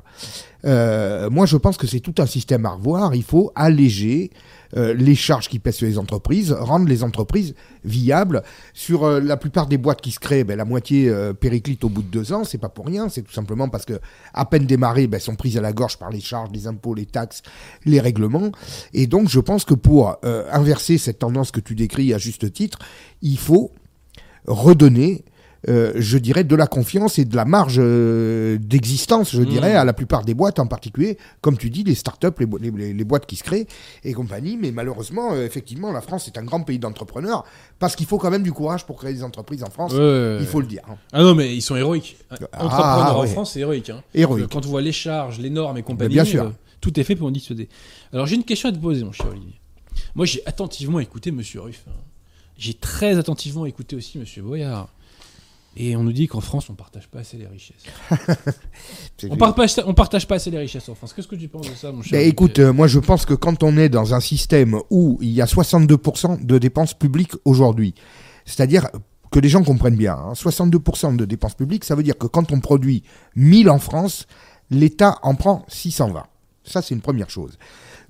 Euh, moi, je pense que c'est tout un système à revoir. Il faut alléger euh, les charges qui pèsent sur les entreprises, rendre les entreprises viables. Sur euh, la plupart des boîtes qui se créent, ben, la moitié euh, périclite au bout de deux ans. C'est pas pour rien. C'est tout simplement parce que à peine démarrées, ben, sont prises à la gorge par les charges, les impôts, les taxes, les règlements. Et donc, je pense que pour euh, inverser cette tendance que tu décris à juste titre, il faut redonner, euh, je dirais, de la confiance et de la marge euh, d'existence, je dirais, à la plupart des boîtes, en particulier, comme tu dis, les startups, les, bo- les, boîtes qui se créent et compagnie. Mais malheureusement, euh, effectivement, la France est un grand pays d'entrepreneurs parce qu'il faut quand même du courage pour créer des entreprises en France. Il faut le dire. hein. Ah non, mais ils sont héroïques. Ah, Entrepreneurs en ouais. France, c'est héroïque. Hein. Héroïque. Quand on voit les charges, les normes et compagnie, bien sûr. tout est fait pour en dissuader. Alors j'ai une question à te poser, mon cher Olivier. Moi, j'ai attentivement écouté Monsieur Ruff. hein. J'ai très attentivement écouté aussi Monsieur Boyard. Et on nous dit qu'en France, on partage pas assez les richesses. On partage, on partage pas assez les richesses en France. Qu'est-ce que tu penses de ça, mon cher Ben, écoute, euh, moi je pense que quand on est dans un système où il y a 62% de dépenses publiques aujourd'hui, c'est-à-dire que les gens comprennent bien, hein, 62% de dépenses publiques, ça veut dire que quand on produit 1000 en France, l'État en prend 620. Ça, c'est une première chose.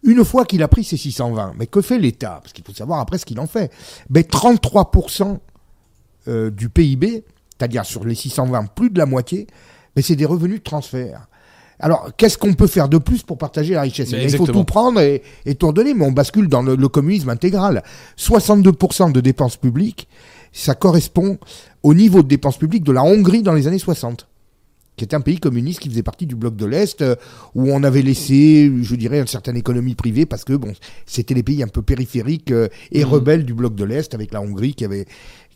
Une fois qu'il a pris ces 620, mais que fait l'État? Parce qu'il faut savoir après ce qu'il en fait. Ben, 33% euh, du PIB, c'est-à-dire sur les 620, plus de la moitié, mais c'est des revenus de transfert. Alors, qu'est-ce qu'on peut faire de plus pour partager la richesse? Eh Il faut tout prendre et, et tout redonner, mais on bascule dans le, le communisme intégral. 62% de dépenses publiques, ça correspond au niveau de dépenses publiques de la Hongrie dans les années 60 qui était un pays communiste qui faisait partie du bloc de l'Est, euh, où on avait laissé, je dirais, une certaine économie privée, parce que bon, c'était les pays un peu périphériques euh, et Mhm. rebelles du bloc de l'Est, avec la Hongrie qui avait,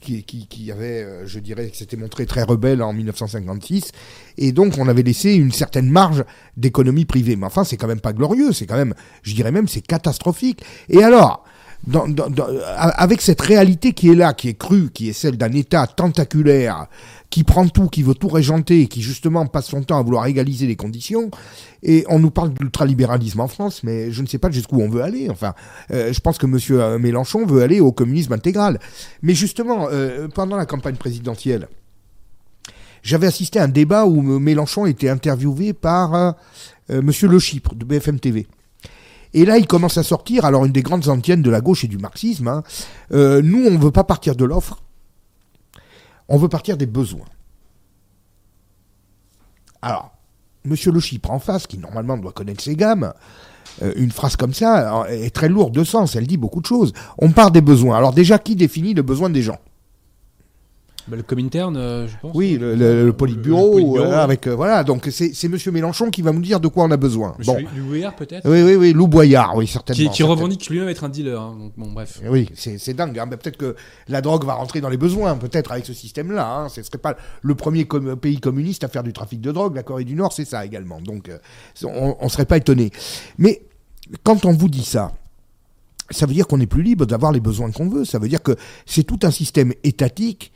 qui, avait, euh, je dirais, qui s'était montré très rebelle en 1956, et donc on avait laissé une certaine marge d'économie privée. Mais enfin, c'est quand même pas glorieux, c'est quand même, je dirais même, c'est catastrophique. Et alors, avec cette réalité qui est là, qui est crue, qui est celle d'un État tentaculaire, qui prend tout, qui veut tout régenter, qui justement passe son temps à vouloir égaliser les conditions, et on nous parle d'ultralibéralisme en France, mais je ne sais pas jusqu'où on veut aller. Enfin, euh, je pense que Monsieur euh, Mélenchon veut aller au communisme intégral. Mais justement, euh, pendant la campagne présidentielle, j'avais assisté à un débat où M- Mélenchon était interviewé par euh, Monsieur Le Chypre de BFM TV. Et là, il commence à sortir, alors une des grandes antiennes de la gauche et du marxisme, hein, euh, nous, on ne veut pas partir de l'offre, on veut partir des besoins. Alors, Monsieur Le Chypre en face, qui normalement doit connaître ses gammes, euh, une phrase comme ça euh, est très lourde de sens, elle dit beaucoup de choses. On part des besoins. Alors déjà, qui définit le besoin des gens? Bah, le Comintern, euh, je pense. Oui, le, le, le politburo, Le politburo, ouais. avec euh, voilà. Donc c'est Monsieur Mélenchon qui va nous dire de quoi on a besoin. Monsieur Bon, Louis peut-être oui, oui, oui, Lou Boyard, oui, certainement. Qui, qui certainement. revendique lui-même être un dealer. hein, donc, bon, bref. Oui, c'est dingue. Hein. Mais peut-être que la drogue va rentrer dans les besoins, peut-être avec ce système-là. Hein. Ce serait pas le premier com- pays communiste à faire du trafic de drogue. La Corée du Nord, c'est ça également. Donc, euh, on, on serait pas étonné. Mais quand on vous dit ça, ça veut dire qu'on est plus libre d'avoir les besoins qu'on veut. Ça veut dire que c'est tout un système étatique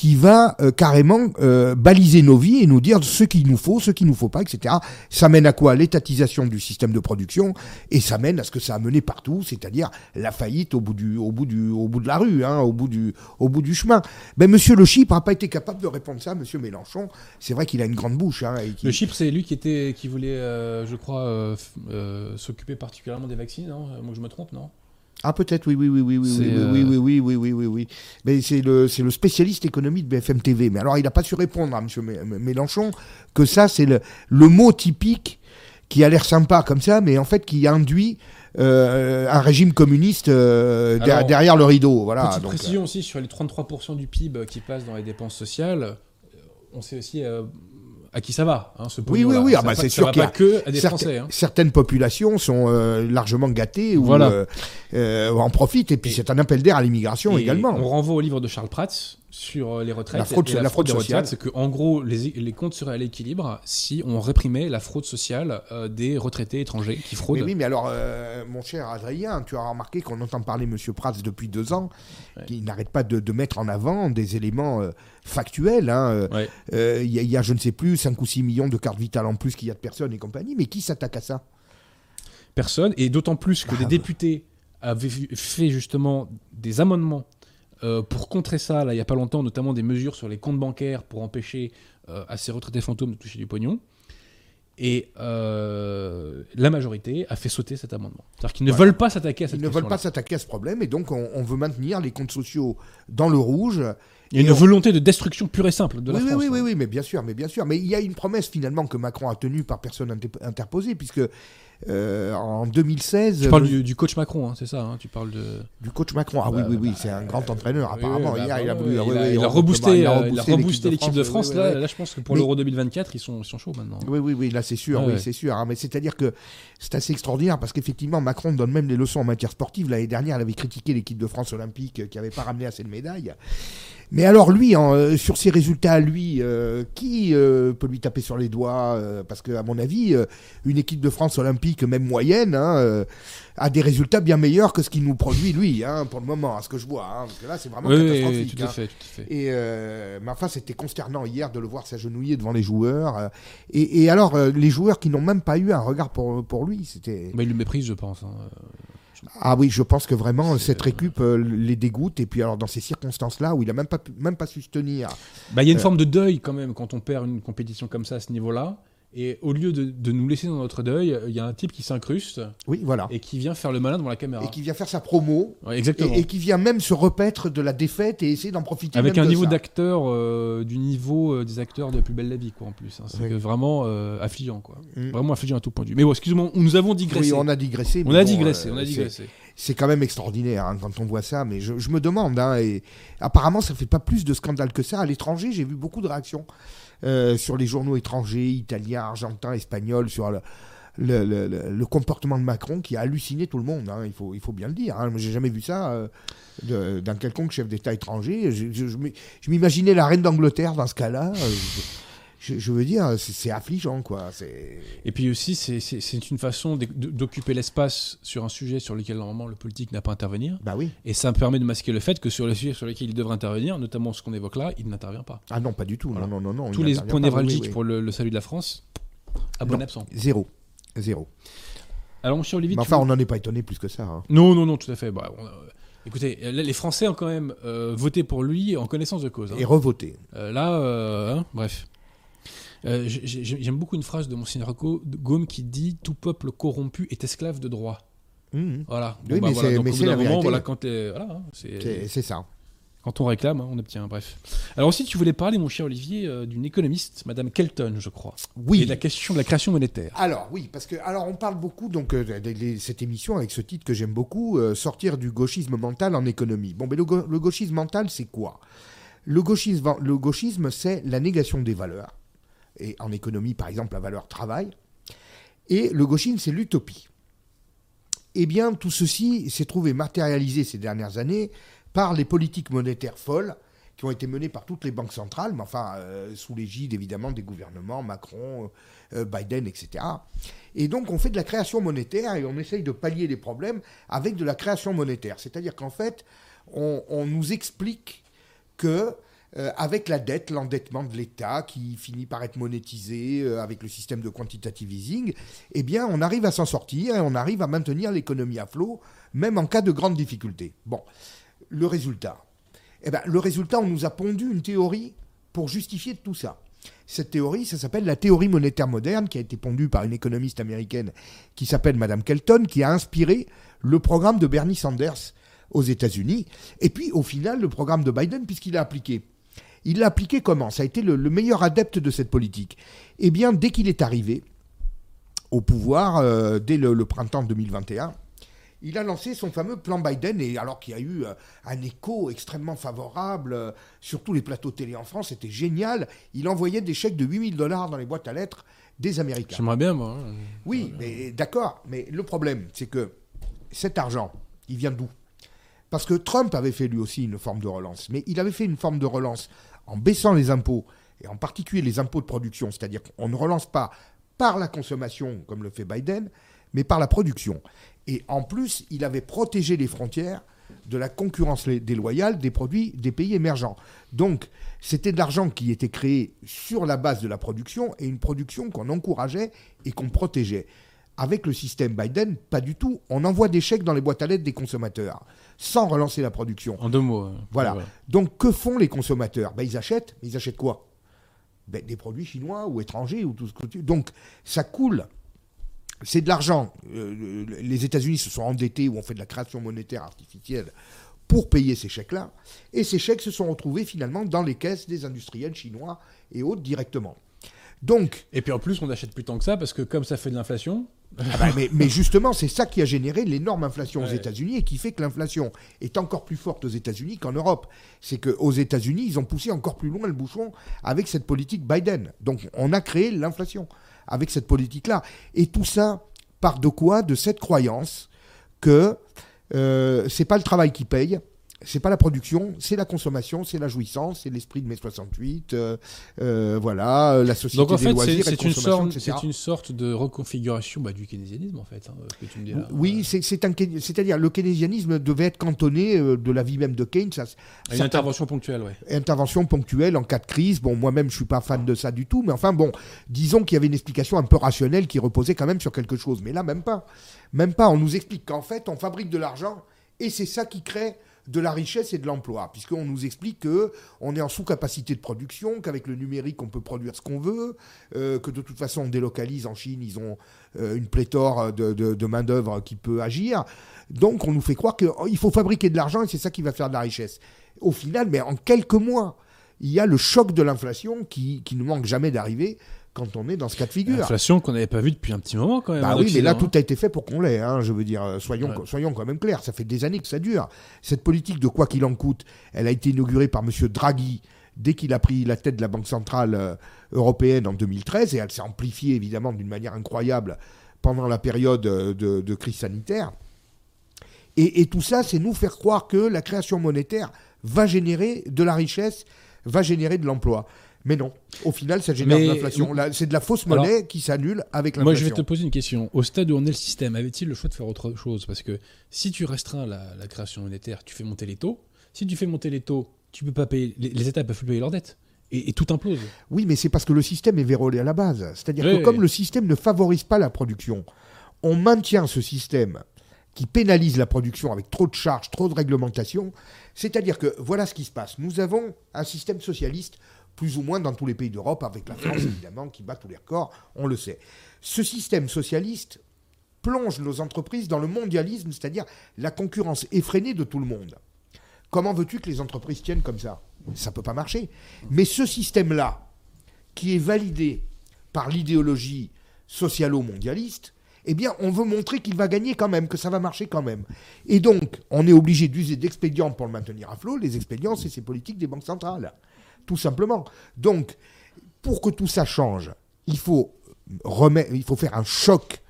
qui va euh, carrément euh, baliser nos vies et nous dire ce qu'il nous faut, ce qu'il nous faut pas, etc. Ça mène à quoi? L'étatisation du système de production et ça mène à ce que ça a mené partout, c'est-à-dire la faillite au bout du, au bout du, au bout de la rue, hein, au bout du, au bout du chemin. Ben Monsieur Le Chypre n'a pas été capable de répondre ça, Monsieur Mélenchon. C'est vrai qu'il a une grande bouche. Hein, Le Chypre, c'est lui qui était, qui voulait, euh, je crois, euh, euh, s'occuper particulièrement des vaccins. Non? Moi, je me trompe, non? Ah peut-être oui oui oui oui oui oui, euh, oui oui oui oui oui oui oui. Mais c'est le c'est le spécialiste économie de BFM TV mais alors il n'a pas su répondre à Monsieur Mé- Mélenchon que ça c'est le le mot typique qui a l'air sympa comme ça mais en fait qui induit euh, un régime communiste euh, Alors, derrière le rideau. Voilà Petite donc, précision aussi sur les 33% du PIB qui passent dans les dépenses sociales. euh, On sait aussi euh, à qui ça va, hein, ce Oui, oui, oui, ah bah, c'est sûr qu'il que à des Certes- Français. hein. certaines populations sont euh, largement gâtées ou Voilà. euh, euh, en profitent et puis c'est un appel d'air à l'immigration également On renvoie au livre de Charles Prats sur les retraites. La fraude- et la fraude des sociale. c'est que en gros, les, les comptes seraient à l'équilibre si on réprimait la fraude sociale des retraités étrangers qui fraudent. Mais oui, mais alors, mon cher Adrien, tu as remarqué qu'on entend parler Monsieur Prats depuis deux ans, Ouais. qui n'arrête pas de, de mettre en avant des éléments factuels. hein, euh, Ouais. euh, Il y, a- il y a, je ne sais plus, 5 ou 6 millions de cartes vitales en plus qu'il y a de personnes et compagnie, mais qui s'attaque à ça? Personne, et d'autant plus que Bah, des bah. députés avaient fait justement des amendements euh, pour contrer ça, là, il n'y a pas longtemps, notamment des mesures sur les comptes bancaires pour empêcher euh, à ces retraités fantômes de toucher du pognon. Et euh, la majorité a fait sauter cet amendement. C'est-à-dire qu'ils ne Voilà. veulent pas s'attaquer à cette Ils ne veulent pas s'attaquer à ce problème, et donc on, on veut maintenir les comptes sociaux dans le rouge. Il y a une on- volonté de destruction pure et simple de la oui, oui, France. oui, hein. oui, oui, mais bien sûr, mais bien sûr. Mais il y a une promesse finalement que Macron a tenue par personne inter- interposée, puisque euh, en 2016, Tu parles le- du, du coach Macron, hein, c'est ça hein, Tu parles de. du coach Macron. Ah Bah, oui, oui, oui, bah, c'est un grand entraîneur apparemment. oui, bah, Hier, il a voulu, il ah, oui, a- il reboosté, euh, reboosté l'équipe de France. Là, je pense que pour l'Euro 2024, ils sont, ils sont chauds maintenant. Oui, oui, oui, là c'est sûr, Ouais, oui, ouais. c'est sûr. hein, mais c'est-à-dire que c'est assez extraordinaire parce qu'effectivement, Macron donne même des leçons en matière sportive. L'année dernière, elle avait critiqué l'équipe de France olympique qui n'avait pas ramené assez de médailles. Mais alors lui, en, euh, sur ses résultats lui, euh, qui euh, peut lui taper sur les doigts euh, Parce que à mon avis, euh, une équipe de France olympique, même moyenne, hein, euh, a des résultats bien meilleurs que ce qu'il nous produit lui, hein, pour le moment, à ce que je vois. hein, parce que là, c'est vraiment Oui, oui, oui, catastrophique. tout à hein. fait, tout à fait. Et euh, mais enfin, c'était consternant hier de le voir s'agenouiller devant les joueurs. euh, et, et alors, euh, les joueurs qui n'ont même pas eu un regard pour, pour lui, c'était. Bah, il le méprise, je pense. Ah oui, je pense que vraiment cette récup euh, les dégoûte. Et puis alors, dans ces circonstances-là, où il a même pas, pu- même pas su se tenir. Bah, il y a une Euh. forme de deuil quand même quand on perd une compétition comme ça à ce niveau-là. Et au lieu de, de nous laisser dans notre deuil, il y a un type qui s'incruste Oui, voilà. et qui vient faire le malin devant la caméra. Et qui vient faire sa promo. Ouais, exactement. Et, et qui vient même se repaître de la défaite et essayer d'en profiter. Avec même un de niveau d'acteur euh, du niveau euh, des acteurs de Plus belle la vie, quoi, en plus. hein. C'est Oui. vraiment euh, affligeant, quoi. Mm. Vraiment affligeant à tout point de vue. Mais bon, excuse-moi, nous avons digressé. Oui, on a digressé. On a bon, digressé, euh, on a digressé. C'est quand même extraordinaire hein, quand on voit ça, mais je, je me demande, hein, et apparemment ça fait pas plus de scandale que ça. À l'étranger, j'ai vu beaucoup de réactions euh, sur les journaux étrangers, italiens, argentins, espagnols, sur le, le, le- comportement de Macron qui a halluciné tout le monde, hein, il, faut, il faut bien le dire. Hein. J'ai jamais vu ça euh, d'un quelconque chef d'État étranger. Je, je- je m'im- je m'imaginais la reine d'Angleterre dans ce cas-là. Je, je veux dire, c'est affligeant, quoi. Et puis aussi, c'est- une façon d'oc- d'occuper l'espace sur un sujet sur lequel normalement le politique n'a pas à intervenir. Bah oui. Et ça me permet de masquer le fait que sur le sujet sur lequel il devrait intervenir, notamment ce qu'on évoque là, il n'intervient pas. Ah non, pas du tout. Voilà. Non, non, non, non. Tous les points névralgiques oui, oui. pour le, le salut de la France, à bon absent. Zéro. Zéro. Alors, mon cher Olivier, Mais enfin, veux- on n'en est pas étonné plus que ça. hein. Non, non, non, tout à fait. Bah, on, euh, écoutez, les Français ont quand même euh, voté pour lui en connaissance de cause. hein. Et revoté. Euh, là, euh, hein, bref. Euh, j'ai- j'ai- J'aime beaucoup une phrase de Monseigneur Gaume qui dit Tout peuple corrompu est esclave de droit. Mhm. Voilà. Oui, mais voilà. c'est- Donc, mais au bout c'est d'un la moment, vérité. voilà, quand, voilà, hein, c'est- ça. quand on réclame, hein, on obtient. Bref. Alors aussi, tu voulais parler, mon cher Olivier, euh, d'une économiste, Madame Kelton, je crois, et Oui. de la question de la création monétaire. Alors oui, parce que alors on parle beaucoup donc euh, de, de- de cette émission avec ce titre que j'aime beaucoup, euh, sortir du gauchisme mental en économie. Bon, mais le, le gauchisme mental, c'est quoi? Le gauchisme, le gauchisme c'est la négation des valeurs. Et en économie, par exemple, la valeur travail. Et le gauchisme, c'est l'utopie. Eh bien, tout ceci s'est trouvé matérialisé ces dernières années par les politiques monétaires folles qui ont été menées par toutes les banques centrales, mais enfin euh, sous l'égide évidemment des gouvernements Macron, euh, Biden, etc. Et donc on fait de la création monétaire et on essaye de pallier les problèmes avec de la création monétaire. C'est-à-dire qu'en fait, on, nous explique que euh, avec la dette, l'endettement de l'État qui finit par être monétisé avec le système de quantitative easing, eh bien, on arrive à s'en sortir et on arrive à maintenir l'économie à flot, même en cas de grandes difficultés. Bon, le résultat. Eh ben, le résultat, on nous a pondu une théorie pour justifier tout ça. Cette théorie, ça s'appelle la théorie monétaire moderne, qui a été pondue par une économiste américaine qui s'appelle Madame Kelton, qui a inspiré le programme de Bernie Sanders aux États-Unis, et puis au final le programme de Biden, puisqu'il l'a appliqué. Il l'a appliqué comment Ça a été le, meilleur adepte de cette politique. Eh bien, dès qu'il est arrivé au pouvoir, euh, dès le, le printemps 2021, il a lancé son fameux plan Biden, et alors qu'il y a eu euh, un écho extrêmement favorable euh, sur tous les plateaux télé en France, c'était génial. Il envoyait des chèques de 8000 dollars dans les boîtes à lettres des Américains. J'aimerais bien, moi. Hein. Oui, mais d'accord. Mais le problème, c'est que cet argent, il vient d'où? Parce que Trump avait fait lui aussi une forme de relance, mais il avait fait une forme de relance en baissant les impôts, et en particulier les impôts de production, c'est-à-dire qu'on ne relance pas par la consommation, comme le fait Biden, mais par la production. Et en plus, il avait protégé les frontières de la concurrence déloyale des produits des pays émergents. Donc, c'était de l'argent qui était créé sur la base de la production et une production qu'on encourageait et qu'on protégeait. Avec le système Biden, pas du tout. On envoie des chèques dans les boîtes à lettres des consommateurs sans relancer la production. En deux mots. Hein. Voilà. Donc, que font les consommateurs? Ben, Ils achètent, mais ils achètent quoi? Ben, Des produits chinois ou étrangers ou tout ce que tu... Donc, ça coule c'est de l'argent. Euh, les États-Unis se sont endettés ou ont fait de la création monétaire artificielle pour payer ces chèques-là. Et ces chèques se sont retrouvés finalement dans les caisses des industriels chinois et autres directement. Donc, et puis en plus, on n'achète plus tant que ça parce que comme ça fait de l'inflation. Ah bah, mais, justement, c'est ça qui a généré l'énorme inflation aux États-Unis et qui fait que l'inflation est encore plus forte aux États-Unis qu'en Europe. C'est qu'aux États-Unis, ils ont poussé encore plus loin le bouchon avec cette politique Biden. Donc, on a créé l'inflation avec cette politique-là. Et tout ça part de quoi? De cette croyance que euh, c'est pas le travail qui paye, c'est pas la production, c'est la consommation, c'est la jouissance, c'est l'esprit de mai 68, euh, euh, voilà, la société Donc en fait, c'est une sorte, c'est une sorte de reconfiguration bah, du keynésianisme en fait, hein, que tu me dis là. Oui, c'est c'est-à-dire le keynésianisme devait être cantonné euh, de la vie même de Keynes. Ça, une intervention ponctuelle, ouais. Intervention ponctuelle en cas de crise. Bon, moi-même, je suis pas fan de ça du tout, mais enfin bon, disons qu'il y avait une explication un peu rationnelle qui reposait quand même sur quelque chose. Mais là, même pas, même pas. On nous explique qu'en fait, on fabrique de l'argent et c'est ça qui crée de la richesse et de l'emploi, puisqu'on nous explique que on est en sous-capacité de production, qu'avec le numérique on peut produire ce qu'on veut, euh, que de toute façon on délocalise en Chine, ils ont euh, une pléthore de, main d'œuvre qui peut agir. Donc on nous fait croire qu'il faut fabriquer de l'argent et c'est ça qui va faire de la richesse. Au final, mais en quelques mois, il y a le choc de l'inflation qui, qui ne manque jamais d'arriver quand on est dans ce cas de figure. L'inflation qu'on n'avait pas vue depuis un petit moment quand même. Bah oui, mais là tout a été fait pour qu'on l'ait. Hein, je veux dire, euh, soyons, soyons quand même clairs. Ça fait des années que ça dure. Cette politique de quoi qu'il en coûte, elle a été inaugurée par M. Draghi dès qu'il a pris la tête de la Banque centrale euh, européenne en 2013, et elle s'est amplifiée évidemment d'une manière incroyable pendant la période euh, de, crise sanitaire. Et, et tout ça, c'est nous faire croire que la création monétaire va générer de la richesse, va générer de l'emploi. Mais non, au final, ça génère de l'inflation. C'est de la fausse monnaie qui s'annule avec l'inflation. Moi, je vais te poser une question. Au stade où on est le système, avait-il le choix de faire autre chose? Parce que si tu restreins la, création monétaire, tu fais monter les taux. Si tu fais monter les taux, tu peux pas payer, les, États peuvent plus payer leurs dettes. Et, tout implose. Oui, mais c'est parce que le système est vérolé à la base. C'est-à-dire que comme le système ne favorise pas la production, on maintient ce système qui pénalise la production avec trop de charges, trop de réglementations. C'est-à-dire que voilà ce qui se passe. Nous avons un système socialiste plus ou moins dans tous les pays d'Europe, avec la France évidemment qui bat tous les records, on le sait. Ce système socialiste plonge nos entreprises dans le mondialisme, c'est-à-dire la concurrence effrénée de tout le monde. Comment veux-tu que les entreprises tiennent comme ça? Ça ne peut pas marcher. Mais ce système-là, qui est validé par l'idéologie socialo-mondialiste, eh bien, on veut montrer qu'il va gagner quand même, que ça va marcher quand même. Et donc, on est obligé d'user d'expédients pour le maintenir à flot. Les expédients, c'est ces politiques des banques centrales, tout simplement. Donc, pour que tout ça change, il faut, remettre, il faut faire un choc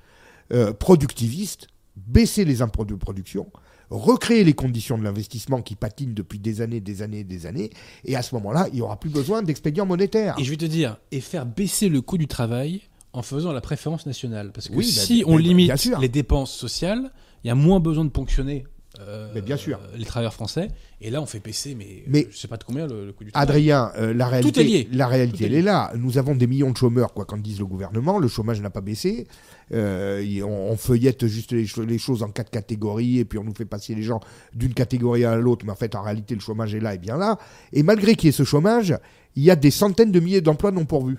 euh, productiviste, baisser les impôts de production, recréer les conditions de l'investissement qui patinent depuis des années, des années, des années, et à ce moment-là, il n'y aura plus besoin d'expédients monétaires. Et je vais te dire, et faire baisser le coût du travail en faisant la préférence nationale. Parce que Oui, bah, si bah, on bah, limite les dépenses sociales, il y a moins besoin de ponctionner euh, Mais bien sûr. euh, les travailleurs français. Et là, on fait baisser, mais, Mais- je sais pas de combien le, le coût du travail. Adrien, euh, la réalité, est lié. la réalité, Tout est elle est là. Nous avons des millions de chômeurs, quoi qu'en dise le gouvernement. Le chômage n'a pas baissé. Euh, on, on feuillette juste les, les choses en quatre catégories et puis on nous fait passer les gens d'une catégorie à l'autre. Mais en fait, en réalité, le chômage est là et bien là. Et malgré qu'il y ait ce chômage, il y a des centaines de milliers d'emplois non pourvus.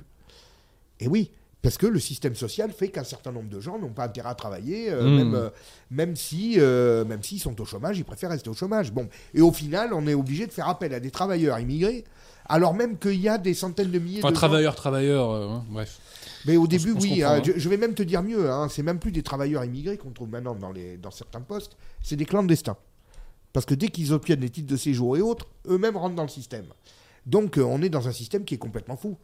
Et oui. Parce que le système social fait qu'un certain nombre de gens n'ont pas intérêt à travailler, euh, Mmh. même, euh, même si, euh, même s'ils sont au chômage, ils préfèrent rester au chômage. Bon, et au final, on est obligé de faire appel à des travailleurs immigrés, alors même qu'il y a des centaines de milliers Enfin, de gens- travailleurs, travailleurs, hein, bref. Mais au début, on oui. hein, hein. je, je vais même te dire mieux. C'est même plus des travailleurs immigrés qu'on trouve maintenant dans, les, dans certains postes. C'est des clandestins. Parce que dès qu'ils obtiennent les titres de séjour et autres, eux-mêmes rentrent dans le système. Donc euh, on est dans un système qui est complètement fou.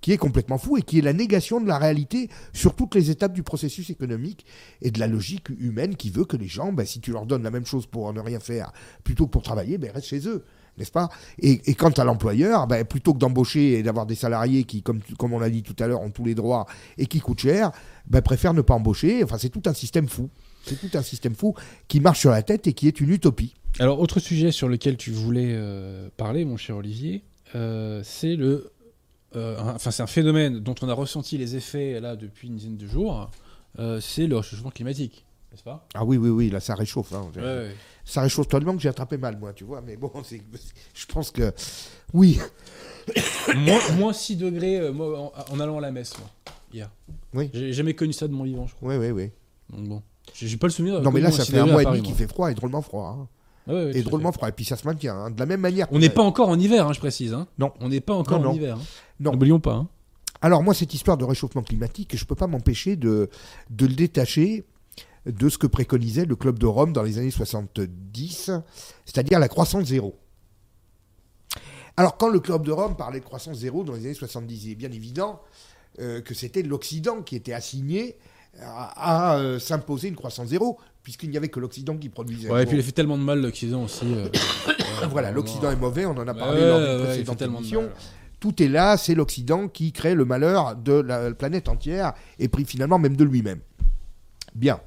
Qui est complètement fou et qui est la négation de la réalité sur toutes les étapes du processus économique et de la logique humaine qui veut que les gens, ben, si tu leur donnes la même chose pour ne rien faire, plutôt que pour travailler, ben, restent chez eux. N'est-ce pas? Et, quant à l'employeur, ben, plutôt que d'embaucher et d'avoir des salariés qui, comme, comme on l'a dit tout à l'heure, ont tous les droits et qui coûtent cher, ben, préfère ne pas embaucher. Enfin, c'est tout un système fou. C'est tout un système fou qui marche sur la tête et qui est une utopie. Alors, autre sujet sur lequel tu voulais euh, parler, mon cher Olivier, euh, c'est le. euh, un- Enfin, c'est un phénomène dont on a ressenti les effets là depuis une dizaine de jours. euh, c'est le réchauffement climatique, n'est-ce pas? Ah oui, oui, oui, là, ça réchauffe. hein. Ouais, ouais. Ça réchauffe tellement que j'ai attrapé mal, moi, tu vois. Mais bon, je pense que. Oui, moins, moins 6 degrés moi, en, en allant à la messe, moi, hier. Oui. J'ai jamais connu ça de mon vivant, je crois. oui, oui, oui. Donc bon. J'ai pas le souvenir. Non, mais là, ça fait un mois et demi qu'il fait froid et drôlement froid. hein. Ouais, tout Et drôlement froid. Et puis ça se maintient. hein. De la même manière. On n'est pas encore en hiver, hein, je précise. Hein. Non. On n'est pas encore Non, en hiver. hein. N'oublions pas. Alors, moi, cette histoire de réchauffement climatique, je ne peux pas m'empêcher de, de le détacher de ce que préconisait le Club de Rome dans les années 70, c'est-à-dire la croissance zéro. Alors, quand le Club de Rome parlait de croissance zéro dans les années 70, il est bien évident euh, que c'était l'Occident qui était assigné à, à, euh, s'imposer une croissance zéro, puisqu'il n'y avait que l'Occident qui produisait. Ouais, et puis il a fait tellement de mal l'Occident aussi. euh, voilà, l'Occident est mauvais, on en a Ouais, parlé lors d'une précédente émission. Tout est là, c'est l'Occident qui crée le malheur de la planète entière et pris finalement même de lui-même. Bien.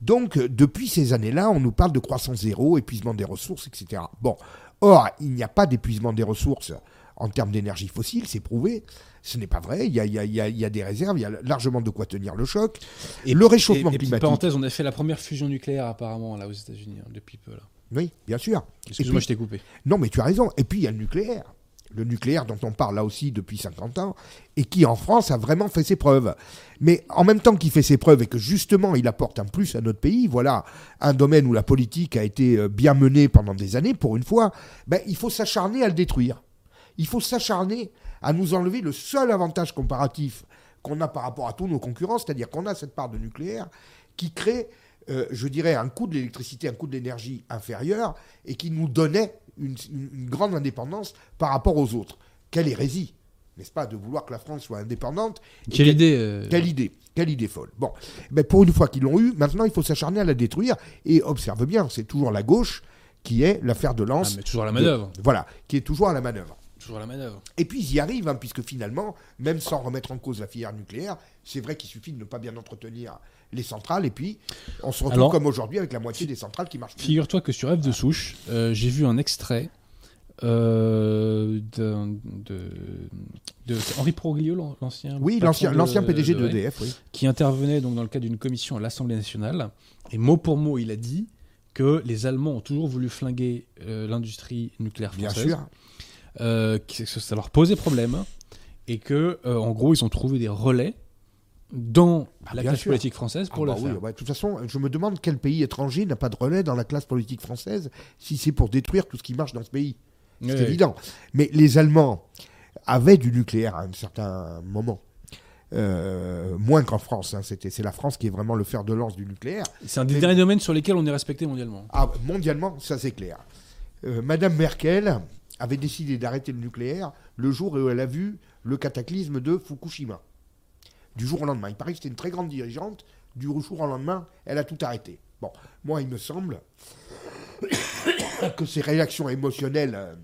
Donc, depuis ces années-là, on nous parle de croissance zéro, épuisement des ressources, etc. Bon. Or, il n'y a pas d'épuisement des ressources en termes d'énergie fossile, c'est prouvé. Ce n'est pas vrai. Il y, a, il y a- il y a- il y a des réserves, il y a largement de quoi tenir le choc. Et le réchauffement et, et climatique. parenthèse, on a fait la première fusion nucléaire apparemment là aux États-Unis hein, depuis peu. Là. Oui, bien sûr. Excuse-moi, je t'ai coupé. Non, mais tu as raison. Et puis, il y a le nucléaire. Le nucléaire dont on parle là aussi depuis 50 ans, et qui en France a vraiment fait ses preuves. Mais en même temps qu'il fait ses preuves et que justement il apporte un plus à notre pays, voilà un domaine où la politique a été euh, bien menée pendant des années, pour une fois, ben, il faut s'acharner à le détruire. Il faut s'acharner à nous enlever le seul avantage comparatif qu'on a par rapport à tous nos concurrents, c'est-à-dire qu'on a cette part de nucléaire qui crée, euh, je dirais, un coût de l'électricité, un coût de l'énergie inférieur et qui nous donnait une, grande indépendance par rapport aux autres. Quelle hérésie, n'est-ce pas, de vouloir que la France soit indépendante Quelle idée euh, quelle idée Quelle idée folle. Bon, mais pour une fois qu'ils l'ont eu, maintenant il faut s'acharner à la détruire. Et observe bien, c'est toujours la gauche qui est l'affaire de ah, lance. mais toujours à la de- manœuvre. voilà, qui est toujours à la manœuvre. Toujours à la manœuvre. Et puis ils y arrivent, hein, puisque finalement, même sans remettre en cause la filière nucléaire, c'est vrai qu'il suffit de ne pas bien entretenir les centrales, et puis on se retrouve Alors- comme aujourd'hui avec la moitié des centrales qui marchent. Figure-toi que sur F de souche, euh, j'ai vu un extrait euh, de, Henri Proglio, l'an- l'ancien Oui, l'ancien PDG de- d'EDF, oui. qui intervenait donc dans le cadre d'une commission à l'Assemblée nationale. Et mot pour mot, il a dit que les Allemands ont toujours voulu flinguer euh, l'industrie nucléaire Bien française, sûr. Euh, que ça leur posait problème, et que euh, en gros ils ont trouvé des relais dans la bien classe sûr. politique française pour Ah le bah oui, faire. ouais, de toute façon, je me demande quel pays étranger n'a pas de relais dans la classe politique française si c'est pour détruire tout ce qui marche dans ce pays. C'est évident. Mais les Allemands avaient du nucléaire à un certain moment. Euh, moins qu'en France. Hein. C'était, c'est la France qui est vraiment le fer de lance du nucléaire. C'est un des Mais- derniers domaines sur lesquels on est respecté mondialement. Ah, mondialement, ça c'est clair. Euh, Madame Merkel avait décidé d'arrêter le nucléaire le jour où elle a vu le cataclysme de Fukushima. Du jour au lendemain. Il paraît que c'était une très grande dirigeante. Du jour au lendemain, elle a tout arrêté. Bon, moi, il me semble que ces réactions émotionnelles, euh,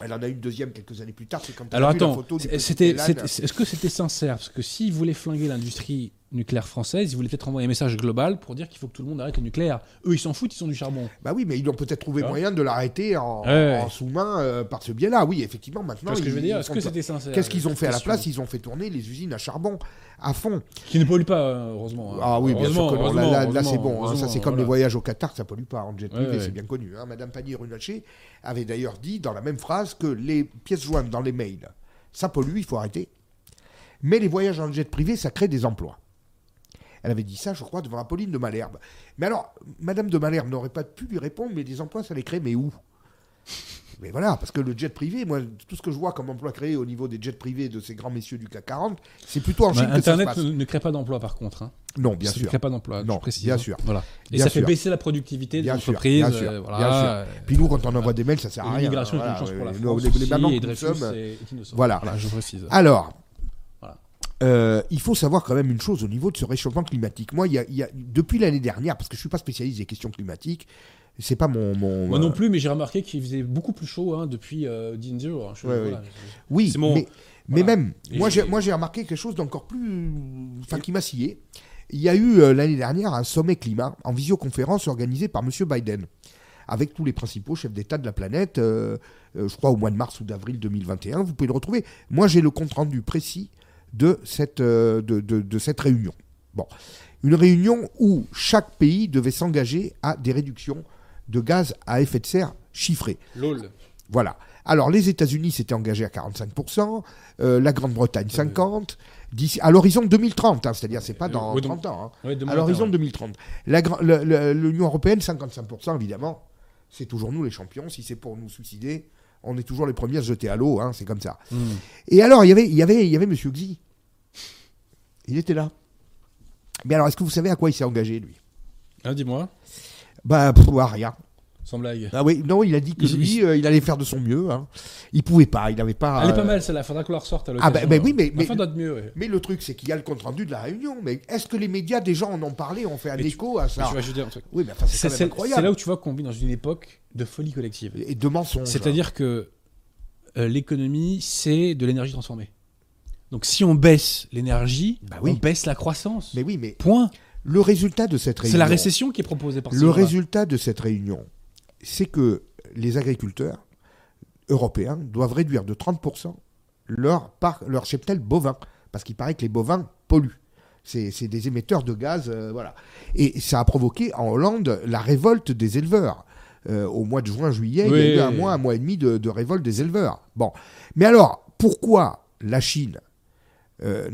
elle en a eu une deuxième quelques années plus tard. C'est quand Alors attends, c'était, est-ce que c'était sincère? Parce que s'ils voulaient flinguer l'industrie nucléaire française, ils voulaient peut-être envoyer un message global pour dire qu'il faut que tout le monde arrête le nucléaire. Eux, ils s'en foutent, ils sont du charbon. Bah oui, mais ils ont peut-être trouvé moyen de l'arrêter en, Ouais. en sous-main euh, par ce biais-là. Oui, effectivement, maintenant. Parce que je veux dire, est-ce que c'était sincère Qu'est-ce qu'ils ont fait à la place Ils ont fait tourner les usines à charbon à fond. Qui ne polluent pas, euh, heureusement. hein. Ah oui, bien sûr que non. Là, heureusement, là, là, c'est bon. hein. Ça, c'est comme voilà. les voyages au Qatar, ça pollue pas en jet privé, ouais. c'est bien connu. hein. Madame Pannier-Runacher avait d'ailleurs dit dans la même phrase que les pièces jointes dans les mails, ça pollue, il faut arrêter. Mais les voyages en jet privé, ça crée des emplois. Elle avait dit ça, je crois, devant Apolline de Malherbe. Mais alors, Madame de Malherbe n'aurait pas pu lui répondre, mais des emplois, ça les crée, mais où? Mais voilà, parce que le jet privé, moi, tout ce que je vois comme emploi créé au niveau des jets privés de ces grands messieurs du CAC 40, c'est plutôt en Bah, Chine que ça se Internet passe. ne, ne crée pas d'emploi, par contre. hein. Non, bien ça ne sûr. crée pas d'emploi, Non, je précise. bien hein. sûr. Voilà. Et Bien ça fait baisser la productivité des entreprises. bien sûr, euh, bien sûr. Puis nous, quand on envoie des mails, ça sert à rien. L'immigration est une chance pour la France. nous, les- les aussi, mamans et nous sommes. Voilà. Voilà, je précise. Alors. Euh, il faut savoir quand même une chose au niveau de ce réchauffement climatique. Moi, il y a, il y a- depuis l'année dernière, parce que je suis pas spécialiste des questions climatiques, c'est pas mon. mon Moi euh, non plus, mais j'ai remarqué qu'il faisait beaucoup plus chaud hein, depuis euh, Dean Zero. hein. Je- Ouais, voilà. Oui, C'est mon- mais, même, Et moi j'ai- j'ai, moi j'ai remarqué quelque chose d'encore plus. Enfin, qui m'a scié. Il y a eu euh, l'année dernière un sommet climat en visioconférence organisé par M. Biden, avec tous les principaux chefs d'État de la planète, euh, euh, je crois au mois de mars ou d'avril 2021. Vous pouvez le retrouver. Moi j'ai le compte-rendu précis de cette, euh, de, de- de cette réunion. Bon. Une réunion où chaque pays devait s'engager à des réductions de gaz à effet de serre chiffrées. LOL. Voilà. Alors, les États-Unis s'étaient engagés à 45%, euh, la Grande-Bretagne 50%, d'ici à l'horizon 2030, hein, c'est-à-dire c'est pas Euh, dans oui, donc- 30 ans, hein, à l'horizon matin, 2030. La gra- le- le- L'Union européenne 55%, évidemment, c'est toujours nous les champions. Si c'est pour nous suicider, on est toujours les premiers à se jeter à l'eau, hein, c'est comme ça. Hmm. Et alors, il y avait, il y avait, il y avait Monsieur Xi. Il était là. Mais alors, est-ce que vous savez à quoi il s'est engagé, lui? Ah, dis-moi, Bah, à rien. Sans blague. Ah oui, non, il a dit que Il- lui, euh, il allait faire de son mieux. Hein. Il pouvait pas, il n'avait pas. Elle est euh, pas mal celle-là, faudra qu'on la ressorte à Ah, l'occasion. bah, bah oui, mais- mais- Enfin, mieux, ouais. Mais le truc, c'est qu'il y a le compte rendu de la réunion. Mais est-ce que les médias, gens en ont parlé, ont fait un Mais tu- écho à Mais ça vois, je dire un truc. Oui, mais enfin, c'est incroyable. c'est là où tu vois qu'on vit dans une époque de folie collective. Et de mensonges. C'est-à-dire que euh, l'économie, c'est de l'énergie transformée. Donc si on baisse l'énergie, Bah oui. on baisse la croissance. Mais oui, mais Point. le résultat de cette réunion. C'est la récession qui est proposée par Le résultat de cette réunion, c'est que les agriculteurs européens doivent réduire de 30% leur, par, leur cheptel bovin. Parce qu'il paraît que les bovins polluent. C'est des émetteurs de gaz, euh, voilà. Et ça a provoqué en Hollande la révolte des éleveurs. Euh, au mois de juin-juillet, il y a eu un mois, un mois et demi de, de révolte des éleveurs. Bon. Mais alors, pourquoi la Chine euh,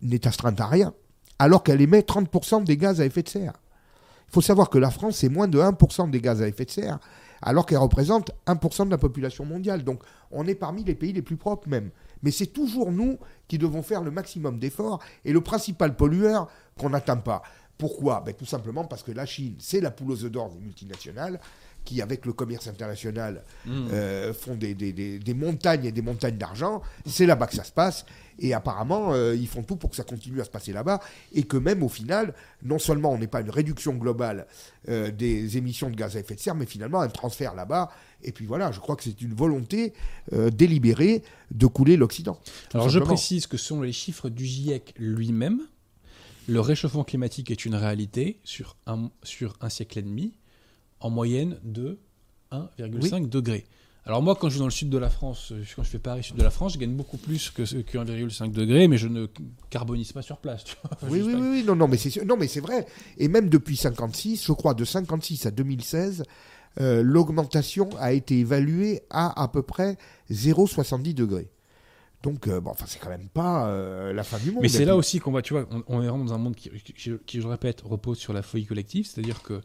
n'est astreinte à rien alors qu'elle émet 30% des gaz à effet de serre? Faut savoir que la France, c'est moins de 1% des gaz à effet de serre, alors qu'elle représente 1% de la population mondiale. Donc on est parmi les pays les plus propres même. Mais c'est toujours nous qui devons faire le maximum d'efforts et le principal pollueur qu'on n'atteint pas. Pourquoi? Ben, Tout simplement parce que la Chine, c'est la poule aux œufs d'or des multinationales qui, avec le commerce international, Mmh. euh, font des, des- des- des montagnes et des montagnes d'argent. C'est là-bas que ça se passe. Et apparemment, euh, ils font tout pour que ça continue à se passer là-bas. Et que même au final, non seulement on n'est pas une réduction globale euh, des émissions de gaz à effet de serre, mais finalement un transfert là-bas. Et puis voilà, je crois que c'est une volonté délibérée de couler l'Occident. Alors je précise que selon les chiffres du GIEC lui-même, le réchauffement climatique est une réalité sur un, sur un siècle et demi, en moyenne de 1,5 degré. Alors moi, quand je vais dans le sud de la France, euh, quand je fais Paris, sud de la France, je gagne beaucoup plus que, ce- que 1,5 degré, mais je ne carbonise pas sur place. tu vois. Oui, oui, pas- oui, non, non, mais c'est non, mais c'est vrai. Et même depuis 56, je crois, de 56 à 2016, euh, l'augmentation a été évaluée à à peu près 0,70 degrés. Donc, euh, bon, enfin, c'est quand même pas euh, la fin du monde. Mais c'est là aussi qu'on va, tu vois, on, on est vraiment dans un monde qui, qui- qui, je répète, repose sur la folie collective, c'est-à-dire que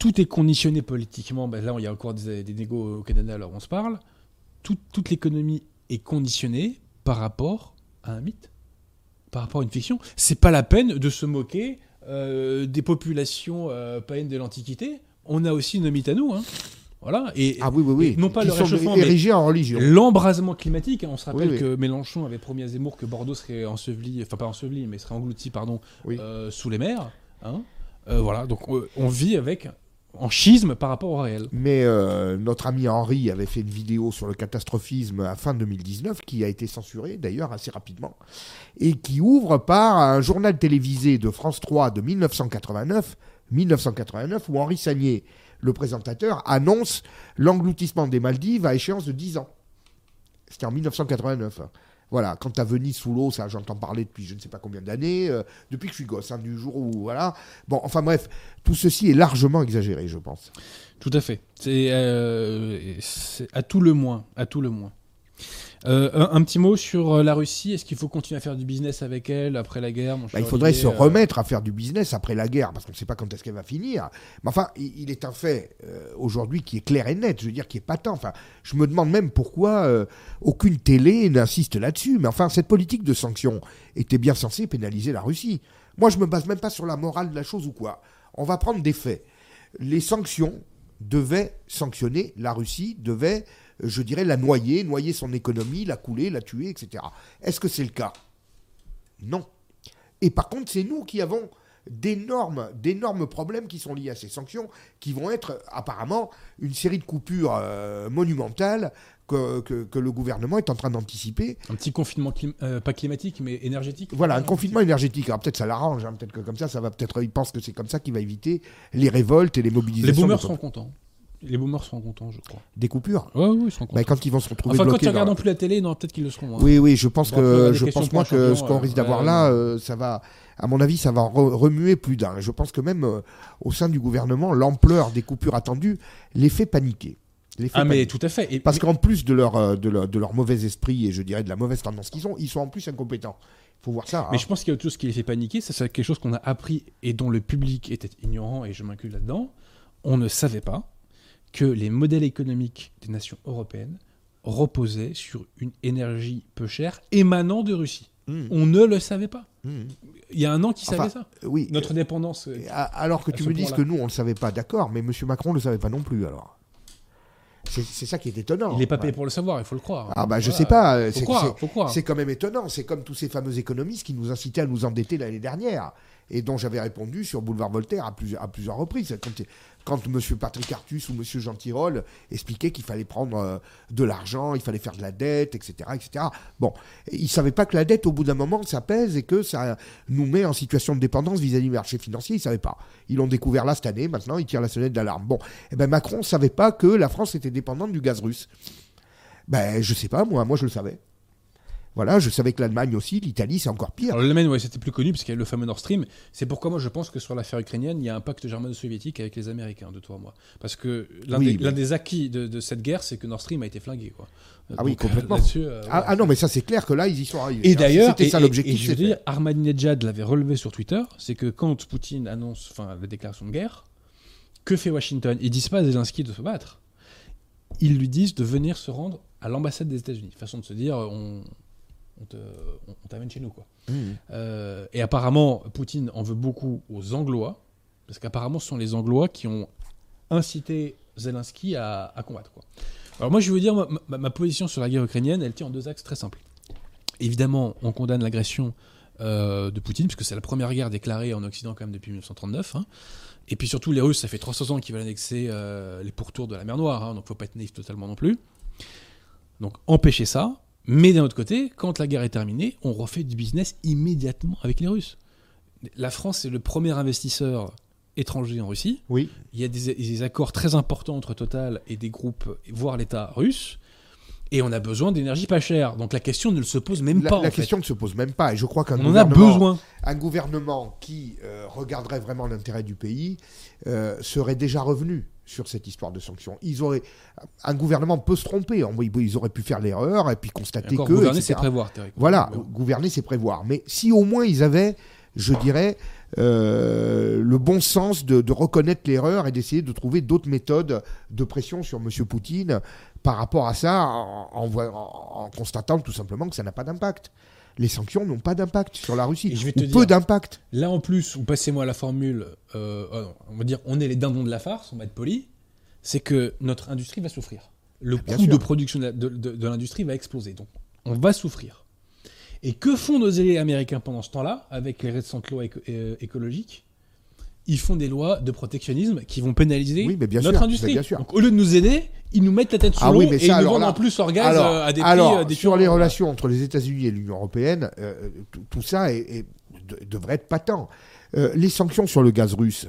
tout est conditionné politiquement. Ben là, il y a encore des, des négos au Canada, alors on se parle. Tout- toute l'économie est conditionnée par rapport à un mythe, par rapport à une fiction. C'est pas la peine de se moquer euh, des populations euh, païennes de l'Antiquité. On a aussi nos mythes à nous. Hein. Voilà. Et, Ah oui, oui, oui. non pas Qui le sont réchauffement, mais en religion. l'embrasement climatique. hein. On se rappelle Oui, oui. que Mélenchon avait promis à Zemmour que Bordeaux serait enseveli, enfin pas enseveli, mais serait englouti, pardon, euh, sous les mers. hein. Euh, voilà. Donc on vit avec en schisme par rapport au réel. Mais euh, notre ami Henri avait fait une vidéo sur le catastrophisme à fin 2019 qui a été censurée d'ailleurs assez rapidement et qui ouvre par un journal télévisé de France 3 de 1989, 1989 où Henri Sagnier, le présentateur, annonce l'engloutissement des Maldives à échéance de 10 ans. C'était en 1989. Voilà, quand à Venise sous l'eau, ça j'entends parler depuis je ne sais pas combien d'années, euh, depuis que je suis gosse, hein, du jour où voilà. Bon, enfin bref, tout ceci est largement exagéré, je pense. Tout à fait. C'est euh, à tout le moins, à tout le moins. Euh, un, un petit mot sur euh, la Russie. Est-ce qu'il faut continuer à faire du business avec elle après la guerre Bah, il faudrait se Euh, remettre à faire du business après la guerre, parce qu'on ne sait pas quand est-ce qu'elle va finir. Mais enfin, il, il est un fait euh, aujourd'hui qui est clair et net, je veux dire, qui est patent. Enfin, je me demande même pourquoi euh, aucune télé n'insiste là-dessus. Mais enfin, cette politique de sanctions était bien censée pénaliser la Russie. Moi, je me base même pas sur la morale de la chose ou quoi. On va prendre des faits. Les sanctions devaient sanctionner la Russie, devaient, je dirais, la noyer, noyer son économie, la couler, la tuer, etc. Est-ce que c'est le cas? Non. Et par contre, c'est nous qui avons d'énormes, d'énormes problèmes qui sont liés à ces sanctions, qui vont être apparemment une série de coupures euh, monumentales que, que- que le gouvernement est en train d'anticiper. Un petit confinement, clim- euh, pas climatique, mais énergétique? Voilà, un confinement énergétique. Alors peut-être ça l'arrange, hein, peut-être que comme ça, ça va peut-être. Il pense que c'est comme ça qu'il va éviter les révoltes et les Les mobilisations. boomers de- seront contents. Les boomers seront contents, je crois. Des coupures. Ouais, oui, ils seront Bah, contents. quand ils vont se retrouver enfin, quand ils regardent dans- plus la télé, non, peut-être qu'ils le seront. hein. Oui, oui, je pense que je pense moi que ce qu'on euh, risque d'avoir là, euh, ça va, à mon avis, ça va re- remuer plus d'un. Je pense que même euh, au sein du gouvernement, l'ampleur des coupures attendues les fait paniquer. Les fait Ah, mais tout à fait. Et, Parce qu'en plus de leur, euh, de, leur, de leur mauvais esprit et je dirais de la mauvaise tendance qu'ils ont, ils sont en plus incompétents. Il faut voir ça. Mais hein. je pense qu'il y a autre chose qui les fait paniquer, c'est quelque chose qu'on a appris et dont le public était ignorant, et je m'inclus là-dedans. On ne savait pas que les modèles économiques des nations européennes reposaient sur une énergie peu chère émanant de Russie. Mmh, On ne le savait pas. mmh. Il y a un an qui Enfin, savait ça. Oui. Notre dépendance. euh, Alors que tu me dises que nous, on ne le savait pas, d'accord, mais M. Macron ne le savait pas non plus, alors. C'est ça qui est étonnant. il n'est pas Ouais. payé pour le savoir, il faut le croire. Ah bah je Voilà. sais pas, euh, c'est- quand même étonnant. C'est comme tous ces fameux économistes qui nous incitaient à nous endetter l'année dernière et dont j'avais répondu sur Boulevard Voltaire à plusieurs, à plusieurs reprises. Quand, quand M. Patrick Artus ou M. Jean Tirole expliquaient qu'il fallait prendre euh, de l'argent, il fallait faire de la dette, etc. etc. Bon, ils ne savaient pas que la dette, au bout d'un moment, ça pèse et que ça nous met en situation de dépendance vis-à-vis du marché financier. Ils ne savaient pas. Ils l'ont découvert là cette année. Maintenant, ils tirent la sonnette d'alarme. Bon, eh ben Macron ne savait pas que la France était dépendante du gaz russe. Ben, je sais pas, moi, moi je le savais. Voilà, je savais que l'Allemagne aussi, l'Italie, c'est encore pire. Alors l'Allemagne, ouais, c'était plus connu parce qu'il y a le fameux Nord Stream. C'est pourquoi moi je pense que sur l'affaire ukrainienne, il y a un pacte germano-soviétique avec les Américains, de toi à moi. Parce que l'un Oui, des, mais- l'un des acquis de, de cette guerre, c'est que Nord Stream a été flingué. Quoi. Ah oui, Donc, complètement. euh, Ah, ah non, mais ça c'est clair que là, ils y sont arrivés. Et hein. d'ailleurs, c'était ça l'objectif. et je veux dire. Ahmadinejad l'avait relevé sur Twitter, c'est que quand Poutine annonce enfin, la déclaration de guerre, que fait Washington? Ils disent pas à Zelensky de se battre. Ils lui disent de venir se rendre à l'ambassade des États-Unis. Façon de se dire, on, on t'amène chez nous. quoi. Mmh. Euh, et apparemment, Poutine en veut beaucoup aux Anglois, parce qu'apparemment, ce sont les Anglois qui ont incité Zelensky à, à combattre. Quoi. Alors moi, je vous dire, ma, ma- ma position sur la guerre ukrainienne, elle tient en deux axes très simples. Évidemment, on condamne l'agression euh, de Poutine, puisque c'est la première guerre déclarée en Occident quand même depuis 1939. hein. Et puis surtout, les Russes, ça fait 300 ans qu'ils veulent annexer euh, les pourtours de la mer Noire, hein, donc faut pas être naïf totalement non plus. Donc empêcher ça, mais d'un autre côté, quand la guerre est terminée, on refait du business immédiatement avec les Russes. La France est le premier investisseur étranger en Russie. Oui. Il y a des, des accords très importants entre Total et des groupes, voire l'État russe. Et on a besoin d'énergie pas chère. Donc la question ne se pose même La, pas. la en fait. question ne se pose même pas. Et je crois qu'un On en a gouvernement, besoin. un gouvernement qui euh, regarderait vraiment l'intérêt du pays euh, serait déjà revenu sur cette histoire de sanctions. Ils auraient, un gouvernement peut se tromper. Ils auraient pu faire l'erreur et puis constater que. gouverner, c'est prévoir. Voilà, gouverner, c'est prévoir. Mais si au moins ils avaient, je dirais, euh, le bon sens de, de reconnaître l'erreur et d'essayer de trouver d'autres méthodes de pression sur M. Poutine par rapport à ça, en constatant tout simplement que ça n'a pas d'impact. Les sanctions n'ont pas d'impact sur la Russie. Et je vais te ou dire- peu d'impact. Là, en plus, ou passez-moi la formule, euh, euh, on va dire, on est les dindons de la farce, on va être poli, c'est que notre industrie va souffrir. Le coût sûr. de production de, la- de- de- de l'industrie va exploser. Donc, on va souffrir. Et que font nos alliés américains pendant ce temps-là, avec les récentes lois éco- euh, écologiques? Ils font des lois de protectionnisme qui vont pénaliser Oui, mais bien notre sûr, industrie. bien sûr. Donc, au lieu de nous aider, ils nous mettent la tête sous Ah l'eau oui, mais et ils nous vendent là- en plus leur gaz Alors, euh, à des alors, prix euh, des sur les relations entre les États-Unis et l'Union européenne, euh, tout, ça est- est- de- devrait être patent. Euh, les sanctions sur le gaz russe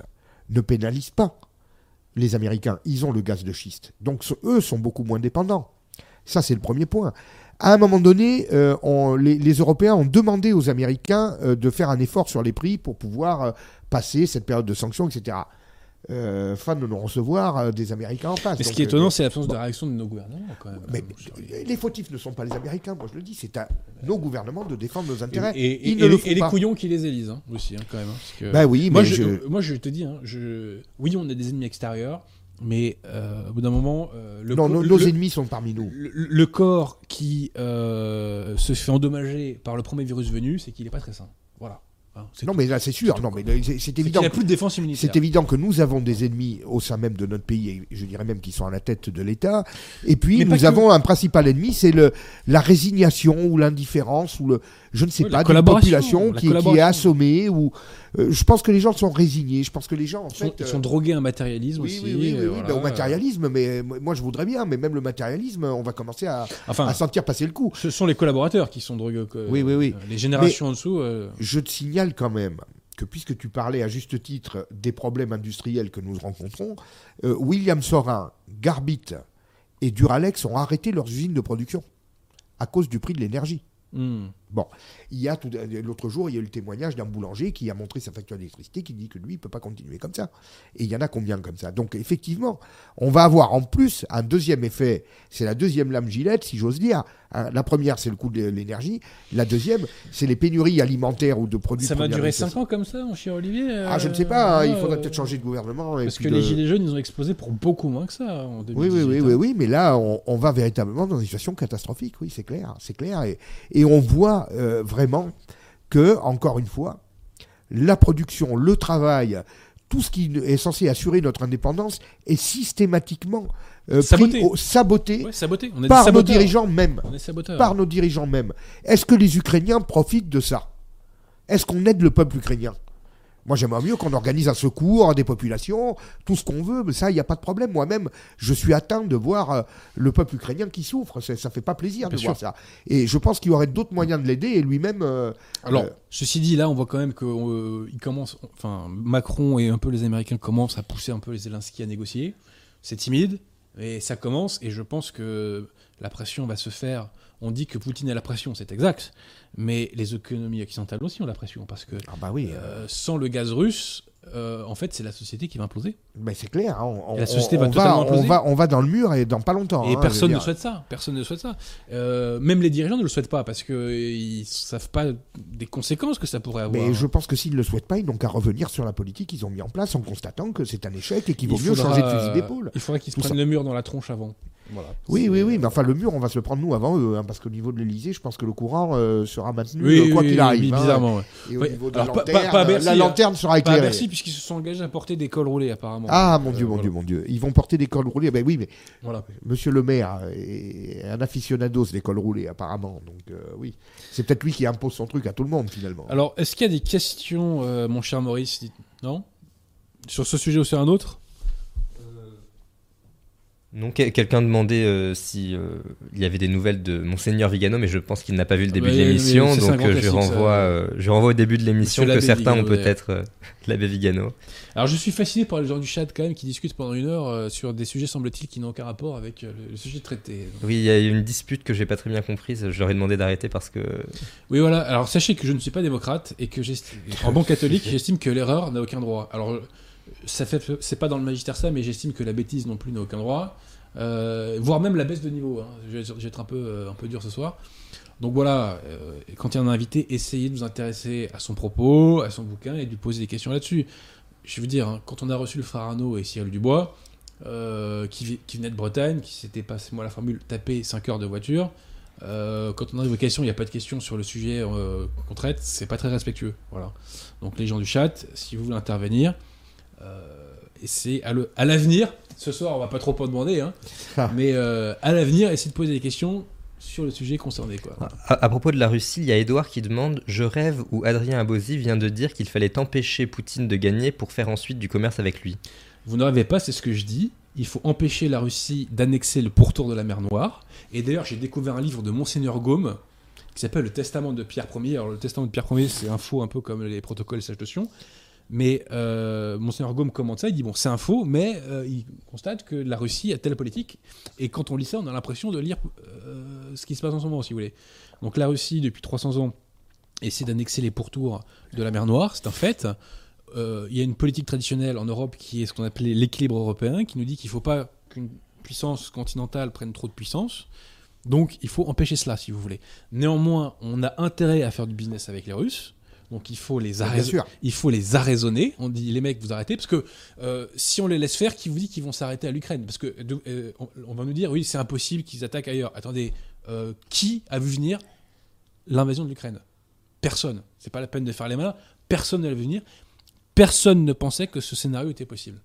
ne pénalisent pas les Américains. Ils ont le gaz de schiste. Donc eux sont beaucoup moins dépendants. Ça, c'est le premier point. À un moment donné, euh, on- les, les Européens ont demandé aux Américains euh, de faire un effort sur les prix pour pouvoir euh, passer cette période de sanctions, etc. Fin de non-recevoir euh, des Américains en face. Mais ce qui est étonnant, c'est l'absence de réaction de nos gouvernements, quand même. mais les fautifs ne sont pas les Américains, moi je le dis, c'est à nos gouvernements de défendre nos intérêts. Et, et- Ils et ne le les- et couillons qui les élisent hein, aussi, hein, quand même. hein, parce que- Bah oui, moi, je, je- moi, je te dis, hein, je... oui, on a des ennemis extérieurs, mais euh, au bout d'un moment, euh, le, non, nos, le- ennemis sont parmi nous. le- le corps qui euh, se fait endommager par le premier virus venu, c'est qu'il n'est pas très sain. Voilà. Hein, Non, mais là c'est sûr. Non, mais c'est- évident. qu'il n'a plus de défense immunitaire. C'est évident que nous avons des ennemis au sein même de notre pays, et je dirais même qu'ils sont à la tête de l'État. Et puis Mais nous que. avons un principal ennemi, c'est le la résignation ou l'indifférence ou le je ne sais Oui, la pas d'une population la qui, qui est assommée ou euh, je pense que les gens sont résignés. Je pense que les gens en Ils sont, fait ils euh, sont drogués à un matérialisme oui, aussi. oui, oui, oui, voilà. ben, au matérialisme, mais euh, moi je voudrais bien, mais même le matérialisme, on va commencer à, Enfin, à sentir passer le coup. ce sont les collaborateurs qui sont drogués. Oui, oui, oui. euh, Les générations en dessous. euh, Je te signale quand même que puisque tu parlais à juste titre des problèmes industriels que nous rencontrons, euh, William Sorin, Garbit et Duralex ont arrêté leurs usines de production à cause du prix de l'énergie. Hmm. Il y a tout- l'autre jour, il y a eu le témoignage d'un boulanger qui a montré sa facture d'électricité, qui dit que lui, il peut pas continuer comme ça. Et il y en a combien comme ça? Donc effectivement, on va avoir en plus un deuxième effet. C'est la deuxième lame gilette, si j'ose dire. Hein, La première, c'est le coût de l'énergie. La deuxième, c'est les pénuries alimentaires ou de produits. Ça va durer nécessité. 5 ans comme ça, mon cher Olivier Ah, je ne euh, sais pas, hein, il euh, faudrait peut-être changer de gouvernement. et Parce puis que de- les Gilets jaunes, ils ont explosé pour beaucoup moins que ça en 2018. Oui, oui, oui, hein. oui, oui, mais là, on, on va véritablement dans une situation catastrophique, oui, c'est clair, c'est clair. Et, et on voit euh, vraiment que, encore une fois, la production, le travail, tout ce qui est censé assurer notre indépendance est systématiquement euh, Saboté. pris au- saboté Ouais, saboté. On est des par nos dirigeants même. On est saboteurs. Par nos dirigeants même. Est-ce que les Ukrainiens profitent de ça? Est-ce qu'on aide le peuple ukrainien? Moi, j'aimerais mieux qu'on organise un secours à des populations, tout ce qu'on veut, mais ça, il n'y a pas de problème. Moi-même, je suis atteint de voir euh, le peuple ukrainien qui souffre. Ça, ça fait pas plaisir Bien de sûr. voir ça. Et je pense qu'il y aurait d'autres moyens de l'aider et lui-même. euh, Alors, euh, ceci dit, là, on voit quand même que euh, il commence, enfin, Macron et un peu les Américains commencent à pousser un peu les Zelensky à négocier. C'est timide, mais ça commence, et je pense que la pression va se faire. On dit que Poutine a la pression, c'est exact, mais les économies occidentales aussi ont la pression, parce que ah bah oui, euh, sans le gaz russe, euh, en fait, c'est la société qui va imploser. mais c'est clair. hein, on, la société on va totalement imploser. va, on va dans le mur et dans pas longtemps. Et hein, personne ne souhaite ça. Personne ne souhaite ça. Euh, même les dirigeants ne le souhaitent pas parce qu'ils savent pas des conséquences que ça pourrait avoir. Mais je pense que s'ils ne le souhaitent pas, ils n'ont qu'à revenir sur la politique qu'ils ont mis en place en constatant que c'est un échec et qu'il vaut mieux faudra- changer de fusil d'épaule. Il faudrait qu'ils se prennent ça. le mur dans la tronche avant. Voilà. Oui, oui, oui, mais enfin le mur, on va se le prendre nous avant eux, hein, parce qu'au niveau de l'Elysée, je pense que le courant euh, sera maintenu Oui, quoi oui, qu'il oui, arrive. hein. bizarrement. ouais. Et au niveau de la alors, pas- lanterne, pas- pas Bercy, la hein. lanterne sera Pas à éclairée. Bercy puisqu'ils se sont engagés à porter des cols roulés apparemment. Ah mon Dieu, Euh, mon voilà. Dieu, mon Dieu. Ils vont porter des cols roulés. Ben oui, mais Voilà. Monsieur le maire est un aficionados des cols roulés apparemment. Donc euh, oui, c'est peut-être lui qui impose son truc à tout le monde finalement. Alors, est-ce qu'il y a des questions, mon cher Maurice Non? Sur ce sujet ou sur un autre? Non, que- quelqu'un demandait euh, si euh, il y avait des nouvelles de Monseigneur Vigano, mais je pense qu'il n'a pas vu le début de l'émission, donc euh, je renvoie, euh, je renvoie au début de l'émission que certains ont peut-être l'abbé Vigano. Alors, je suis fasciné par les gens du chat quand même qui discutent pendant une heure sur des sujets, semble-t-il, qui n'ont aucun rapport avec le, sujet traité. Oui, il y a une dispute que j'ai pas très bien comprise. Je leur ai demandé d'arrêter parce que Oui, voilà. Alors, sachez que je ne suis pas démocrate et que j'estime, en bon catholique, j'estime que l'erreur n'a aucun droit. Alors, ça fait, c'est pas dans le magistère ça, mais j'estime que la bêtise non plus n'a aucun droit, Euh, voire même la baisse de niveau. hein. Je, vais, être un peu, euh, un peu dur ce soir. Donc voilà, euh, quand il y a un invité, essayez de vous intéresser à son propos, à son bouquin et de lui poser des questions là-dessus. Je veux dire, hein, quand on a reçu le Arnaud et Cyril Dubois, qui, qui venaient de Bretagne, qui s'étaient, passez-moi la formule, tapé 5 heures de voiture, quand on arrive aux questions, il n'y a pas de questions sur le sujet euh, qu'on traite, c'est pas très respectueux. Voilà. Donc les gens du chat, si vous voulez intervenir, et c'est à l'avenir, ce soir on va pas trop en demander, hein, Ah. mais euh, à l'avenir, essayez de poser des questions sur le sujet concerné. Quoi. À, à propos de la Russie, il y a Edouard qui demande Je rêve où Adrien Abosi vient de dire qu'il fallait empêcher Poutine de gagner pour faire ensuite du commerce avec lui. Vous ne rêvez pas, c'est ce que je dis. Il faut empêcher la Russie d'annexer le pourtour de la mer Noire. Et d'ailleurs, j'ai découvert un livre de Monseigneur Gaume qui s'appelle Le Testament de Pierre Ier. Alors, le Testament de Pierre Ier, c'est un faux, un peu comme les protocoles et sages de Sion. Mais euh, Monseigneur Gaume commente ça, il dit bon, c'est un faux, mais euh, il constate que la Russie a telle politique. Et quand on lit ça, on a l'impression de lire euh, ce qui se passe en ce moment, si vous voulez. Donc, la Russie, depuis 300 ans, essaie d'annexer les pourtours de la mer Noire, c'est un fait. Euh, il y a une politique traditionnelle en Europe qui est ce qu'on appelait l'équilibre européen, qui nous dit qu'il ne faut pas qu'une puissance continentale prenne trop de puissance. Donc il faut empêcher cela, si vous voulez. Néanmoins, on a intérêt à faire du business avec les Russes. Donc il faut les, Bien arrais- sûr. il faut les arraisonner. On dit les mecs, vous arrêtez. Parce que euh, si on les laisse faire, qui vous dit qu'ils vont s'arrêter à l'Ukraine? Parce que euh, on, on va nous dire, oui, c'est impossible qu'ils attaquent ailleurs. Attendez, euh, qui a vu venir l'invasion de l'Ukraine? Personne. C'est pas la peine de faire les malins. Personne ne l'a vu venir. Personne ne pensait que ce scénario était possible.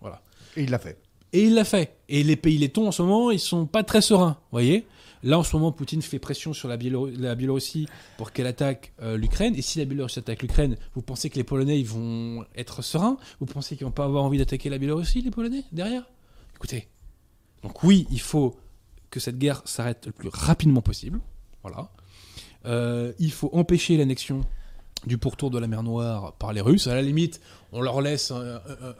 Voilà. Et il l'a fait. Et il l'a fait. Et les pays lettons, en ce moment, ils sont pas très sereins. Vous voyez? Là, en ce moment, Poutine fait pression sur la, Biélo- la Biélorussie pour qu'elle attaque euh, l'Ukraine. Et si la Biélorussie attaque l'Ukraine, vous pensez que les Polonais vont être sereins? Vous pensez qu'ils vont pas avoir envie d'attaquer la Biélorussie, les Polonais, derrière? Écoutez. Donc oui, il faut que cette guerre s'arrête le plus rapidement possible. Voilà. Euh, il faut empêcher l'annexion du pourtour de la mer Noire par les Russes. À la limite, on leur laisse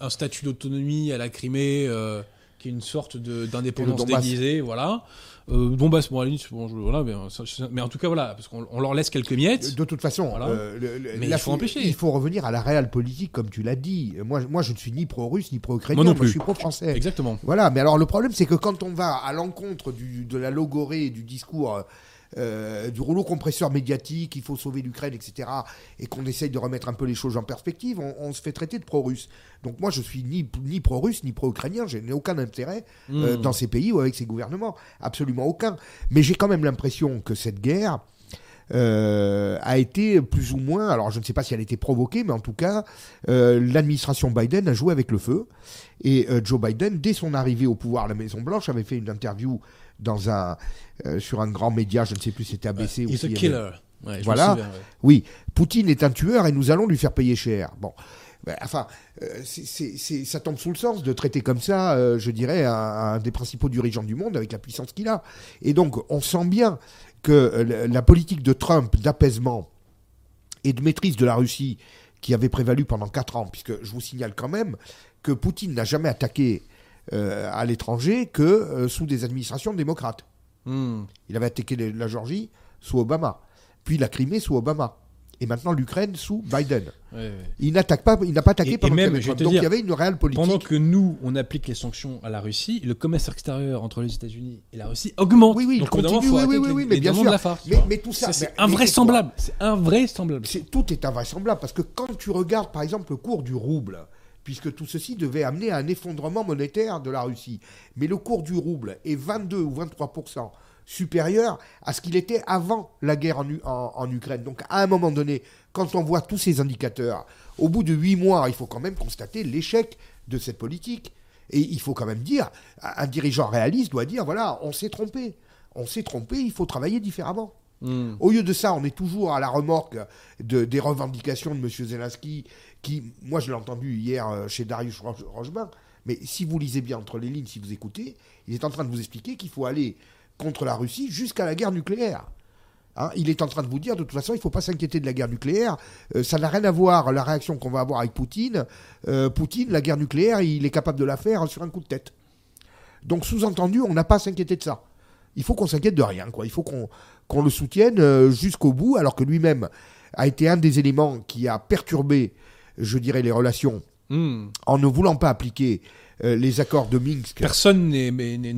un statut d'autonomie à la Crimée, euh, qui est une sorte d'indépendance déguisée, voilà. Euh, Donbass, bon, à la limite, bon, je- voilà, mais, euh, mais en tout cas, voilà, parce qu'on on leur laisse quelques miettes. De toute façon, Voilà. euh, le- le- Mais là, il faut empêcher. Il faut revenir à la réelle politique, comme tu l'as dit. Moi, moi, je ne suis ni pro-russe ni pro-ukrainien. Moi non plus. je suis pro-français. Exactement. Voilà, mais alors le problème, c'est que quand on va à l'encontre de la logorée et du discours, euh, du rouleau compresseur médiatique, il faut sauver l'Ukraine, etc., et qu'on essaye de remettre un peu les choses en perspective, on, on se fait traiter de pro-russe. Donc moi, je suis ni, ni pro-russe ni pro-ukrainien, je n'ai aucun intérêt euh, Mmh. dans ces pays ou avec ces gouvernements, absolument aucun. Mais j'ai quand même l'impression que cette guerre euh, a été plus ou moins, alors je ne sais pas si elle a été provoquée, mais en tout cas, euh, l'administration Biden a joué avec le feu. Et euh, Joe Biden, dès son arrivée au pouvoir à la Maison Blanche, avait fait une interview dans un euh, sur un grand média, je ne sais plus, si c'était ABC ou He's a CNN. killer. Ouais, Voilà. souviens, ouais. Oui, Poutine est un tueur et nous allons lui faire payer cher. Bon, Ben, enfin, euh, c'est- c'est- c'est- ça tombe sous le sens de traiter comme ça, euh, je dirais, un, un des principaux dirigeants du monde avec la puissance qu'il a. Et donc, on sent bien que la- politique de Trump d'apaisement et de maîtrise de la Russie qui avait prévalu pendant quatre ans, puisque je vous signale quand même que Poutine n'a jamais attaqué à l'étranger que euh, sous des administrations démocrates. Hmm. Il avait attaqué la Géorgie sous Obama, puis la Crimée sous Obama, et maintenant l'Ukraine sous Biden. Ouais, ouais. Il n'attaque pas, il n'a pas attaqué Et- et pendant y même, je te Donc dire, il y avait une réelle politique. Pendant que nous, on applique les sanctions à la Russie, le commerce extérieur entre les États-Unis et la Russie augmente. Oui, oui, Donc, continue, oui, oui, oui, les- mais bien sûr. la farce, Mais- mais tout ça, c'est invraisemblable. C'est invraisemblable. Tout est invraisemblable parce que quand tu regardes par exemple le cours du rouble, puisque tout ceci devait amener à un effondrement monétaire de la Russie, mais le cours du rouble est 22 ou 23 supérieur à ce qu'il était avant la guerre en, en Ukraine. Donc à un moment donné, quand on voit tous ces indicateurs, au bout de huit mois, il faut quand même constater l'échec de cette politique. Et il faut quand même dire, un dirigeant réaliste doit dire, voilà, on s'est trompé. On s'est trompé, il faut travailler différemment. Hmm. Au lieu de ça, on est toujours à la remorque de, des revendications de M. Zelensky, qui, moi je l'ai entendu hier euh, chez Darius Roche- Rochebain, mais si vous lisez bien entre les lignes, si vous écoutez, il est en train de vous expliquer qu'il faut aller contre la Russie jusqu'à la guerre nucléaire. Hein, il est en train de vous dire, de toute façon, il ne faut pas s'inquiéter de la guerre nucléaire. Euh, ça n'a rien à voir, la réaction qu'on va avoir avec Poutine. Euh, Poutine, la guerre nucléaire, il est capable de la faire sur un coup de tête. Donc, sous-entendu, on n'a pas à s'inquiéter de ça. Il faut qu'on s'inquiète de rien, quoi. Il faut qu'on qu'on le soutienne euh, jusqu'au bout, alors que lui-même a été un des éléments qui a perturbé, je dirais, les relations Hmm. en ne voulant pas appliquer euh, les accords de Minsk. Personne n'est-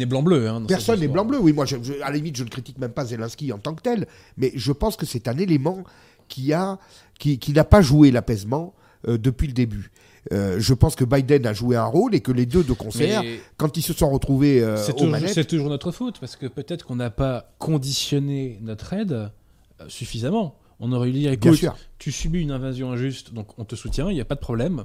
blanc-bleu. hein, Personne n'est blanc-bleu. Oui, moi, je- je- à la limite, je ne critique même pas Zelensky en tant que tel, mais je pense que c'est un élément qui a, qui, qui n'a pas joué l'apaisement euh, depuis le début. Euh, je pense que Biden a joué un rôle et que les deux de concert, Mais quand ils se sont retrouvés euh, c'est aux toujours, manettes, c'est toujours notre faute parce que peut-être qu'on n'a pas conditionné notre aide euh, suffisamment. On aurait eu dit bien écoute, tu subis une invasion injuste, donc on te soutient, il n'y a pas de problème.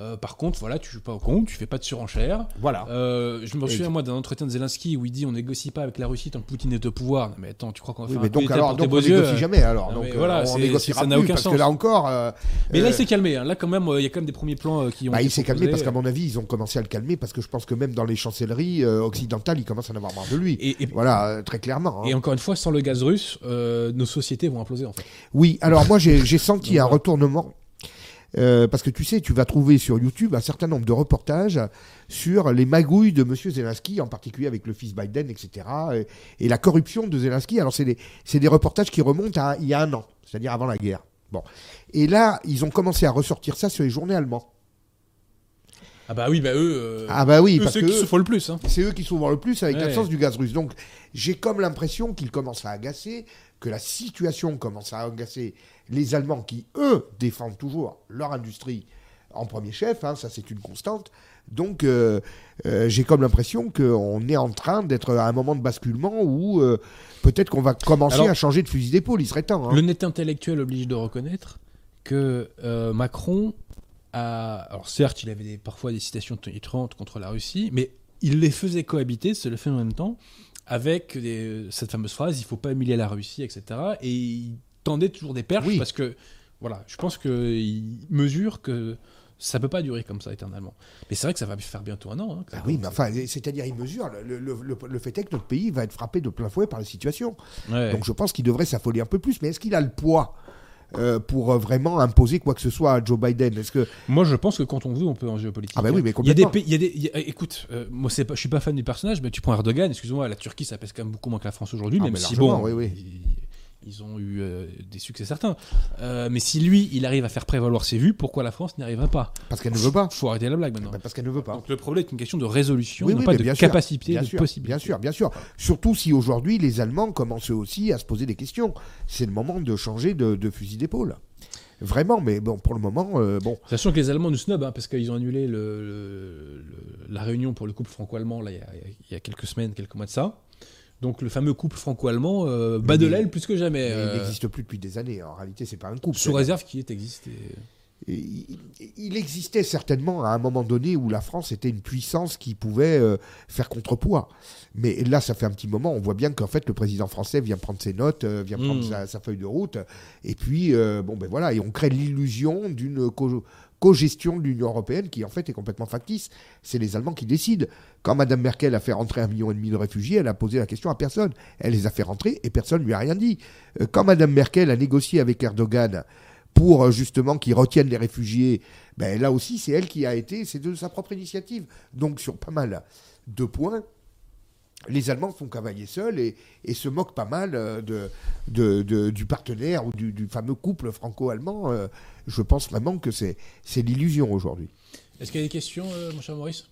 Euh, par contre, voilà, tu joues pas au con, tu fais pas de surenchère. Voilà. Euh, je me souviens moi d'un entretien de Zelensky où il dit on négocie pas avec la Russie tant que Poutine est au pouvoir. Non, mais attends, tu crois qu'on va Oui, faire mais un donc alors pour tes donc beaux on yeux, négocie euh, jamais alors non, donc mais euh, voilà, on négociera ça n'a aucun parce sens. que là encore euh, Mais là, euh, il s'est calmé. hein. Là, quand même, euh, il y a quand même des premiers plans euh, qui ont. bah, il s'est calmé parce qu'à mon avis ils ont commencé à le calmer parce que je pense que même dans les chancelleries euh, occidentales ils commencent à en avoir marre de lui Et, et- voilà euh, très clairement hein. et encore une fois, sans le gaz russe, euh, nos sociétés vont imploser en fait. Oui, alors moi j'ai senti un retournement. Euh, parce que tu sais, tu vas trouver sur YouTube un certain nombre de reportages sur les magouilles de Monsieur Zelensky, en particulier avec le fils Biden, etc., et, et la corruption de Zelensky. Alors c'est des, reportages qui remontent à il y a un an, c'est-à-dire avant la guerre. Bon, et là ils ont commencé à ressortir ça sur les journaux allemands. Ah bah oui, bah eux. euh, Ah bah oui, eux, parce ceux que qui eux- souffrent le plus. Hein. c'est eux qui s'ouvrent le plus avec Ouais. l'absence du gaz russe. Donc, j'ai comme l'impression qu'ils commencent à agacer, que la situation commence à agacer les Allemands qui, eux, défendent toujours leur industrie en premier chef, hein, ça c'est une constante. Donc, euh, euh, j'ai comme l'impression qu'on est en train d'être à un moment de basculement où euh, peut-être qu'on va commencer Alors- à changer de fusil d'épaule, il serait temps. hein. Le net intellectuel oblige de reconnaître que Macron a. Alors certes, il avait des- parfois des citations tonitruantes contre la Russie, mais il les faisait cohabiter, se le fait en même temps, avec des- cette fameuse phrase il faut pas humilier la Russie, etc. Et il tendait toujours des perches Oui. parce que, voilà, je pense qu'il mesure que ça peut pas durer comme ça éternellement. Mais c'est vrai que ça va faire bientôt un an. hein, Ah oui, mais enfin, c'est-à-dire, il mesure, le, le- le- le fait est que notre pays va être frappé de plein fouet par la situation. Ouais. Donc je pense qu'il devrait s'affoler un peu plus. Mais est-ce qu'il a le poids euh, pour euh, vraiment imposer quoi que ce soit à Joe Biden? Est-ce que Moi, je pense que quand on veut, on peut en géopolitique. Ah bah oui, mais Il y a des complètement. pays, il y a des, il y a- écoute, euh, moi c'est pas, je suis pas fan du personnage, mais tu prends Erdogan, excuse-moi, la Turquie ça pèse quand même beaucoup moins que la France aujourd'hui, Ah, même mais si bon, oui, oui. Ils ont eu euh, des succès certains. Euh, mais si lui, il arrive à faire prévaloir ses vues, pourquoi la France n'y arriverait pas? Parce qu'elle ne veut pas Faut arrêter la blague maintenant. Bah, Parce qu'elle ne veut pas. Donc le problème est une question de résolution, Oui, non oui, pas de bien capacité, Bien de sûr, possibilité. bien sûr, bien sûr. Surtout si aujourd'hui les Allemands commencent eux aussi à se poser des questions. C'est le moment de changer de, de fusil d'épaule. Vraiment, mais bon, pour le moment, euh, bon, Sachant que les Allemands nous snobent, hein, parce qu'ils ont annulé le, le- le- la réunion pour le couple franco-allemand il, y il y a quelques semaines, quelques mois de ça. Donc le fameux couple franco-allemand euh, bat de l'aile plus que jamais. mais euh, il n'existe plus depuis des années. En réalité, c'est pas un couple. sous réserve qu'il ait existé. Il, il existait certainement à un moment donné où la France était une puissance qui pouvait euh, faire contrepoids. Mais là, ça fait un petit moment, on voit bien qu'en fait, le président français vient prendre ses notes, euh, vient prendre Mm. sa, sa feuille de route, et puis, euh, bon, ben voilà, et on crée l'illusion d'une co- co-gestion de l'Union européenne qui, en fait, est complètement factice. C'est les Allemands qui décident. Quand Madame Merkel a fait rentrer un million et demi de réfugiés, elle a posé la question à personne. Elle les a fait rentrer et personne ne lui a rien dit. Euh, Quand Madame Merkel a négocié avec Erdogan pour euh, justement qu'ils retiennent les réfugiés, ben là aussi c'est elle qui a été, c'est de sa propre initiative. Donc sur pas mal de points, les Allemands font cavalier seuls et, et se moquent pas mal euh, de, de- de- du partenaire ou du, du fameux couple franco-allemand. euh, je pense vraiment que c'est c'est l'illusion aujourd'hui. Est-ce qu'il y a des questions, euh, mon cher Maurice?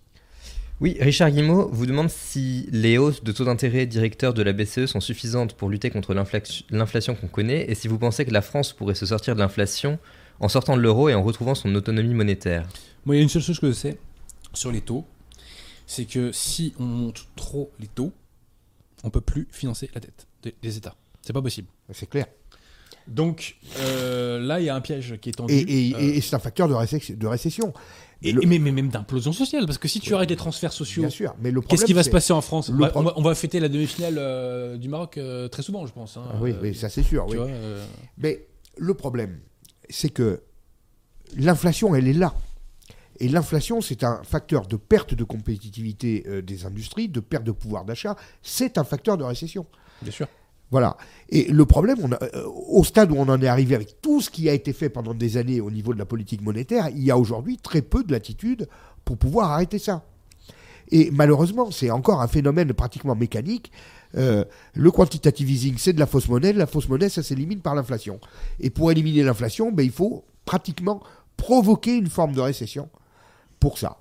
Oui, Richard Guimau vous demande si les hausses de taux d'intérêt directeurs de la BCE sont suffisantes pour lutter contre l'inflation l'inflation qu'on connaît et si vous pensez que la France pourrait se sortir de l'inflation en sortant de l'euro et en retrouvant son autonomie monétaire. Moi, il y a une seule chose que je sais sur les taux, c'est que si on monte trop les taux, on peut plus financer la dette des, des États. C'est pas possible. C'est clair. Donc euh, là, il y a un piège qui est tendu. Et, et- Euh, et- c'est un facteur de, récession- de récession. et- le- mais, mais même d'implosion sociale, parce que si tu arrêtes les transferts sociaux, Bien sûr. Mais le qu'est-ce qui va se passer en France on le va, pro- on va- on va fêter la demi-finale euh, du Maroc très souvent, je pense. hein. Ah oui, oui, ça c'est sûr. tu oui. vois, Mais le problème, c'est que l'inflation, elle est là. Et l'inflation, c'est un facteur de perte de compétitivité euh, des industries, de perte de pouvoir d'achat. C'est un facteur de récession. bien sûr. Voilà. Et le problème, on a- euh, au stade où on en est arrivé avec tout ce qui a été fait pendant des années au niveau de la politique monétaire, il y a aujourd'hui très peu de latitude pour pouvoir arrêter ça. Et malheureusement, c'est encore un phénomène pratiquement mécanique. Euh, le quantitative easing, c'est de la fausse monnaie. La fausse monnaie, ça s'élimine par l'inflation. Et pour éliminer l'inflation, ben, il faut pratiquement provoquer une forme de récession pour ça.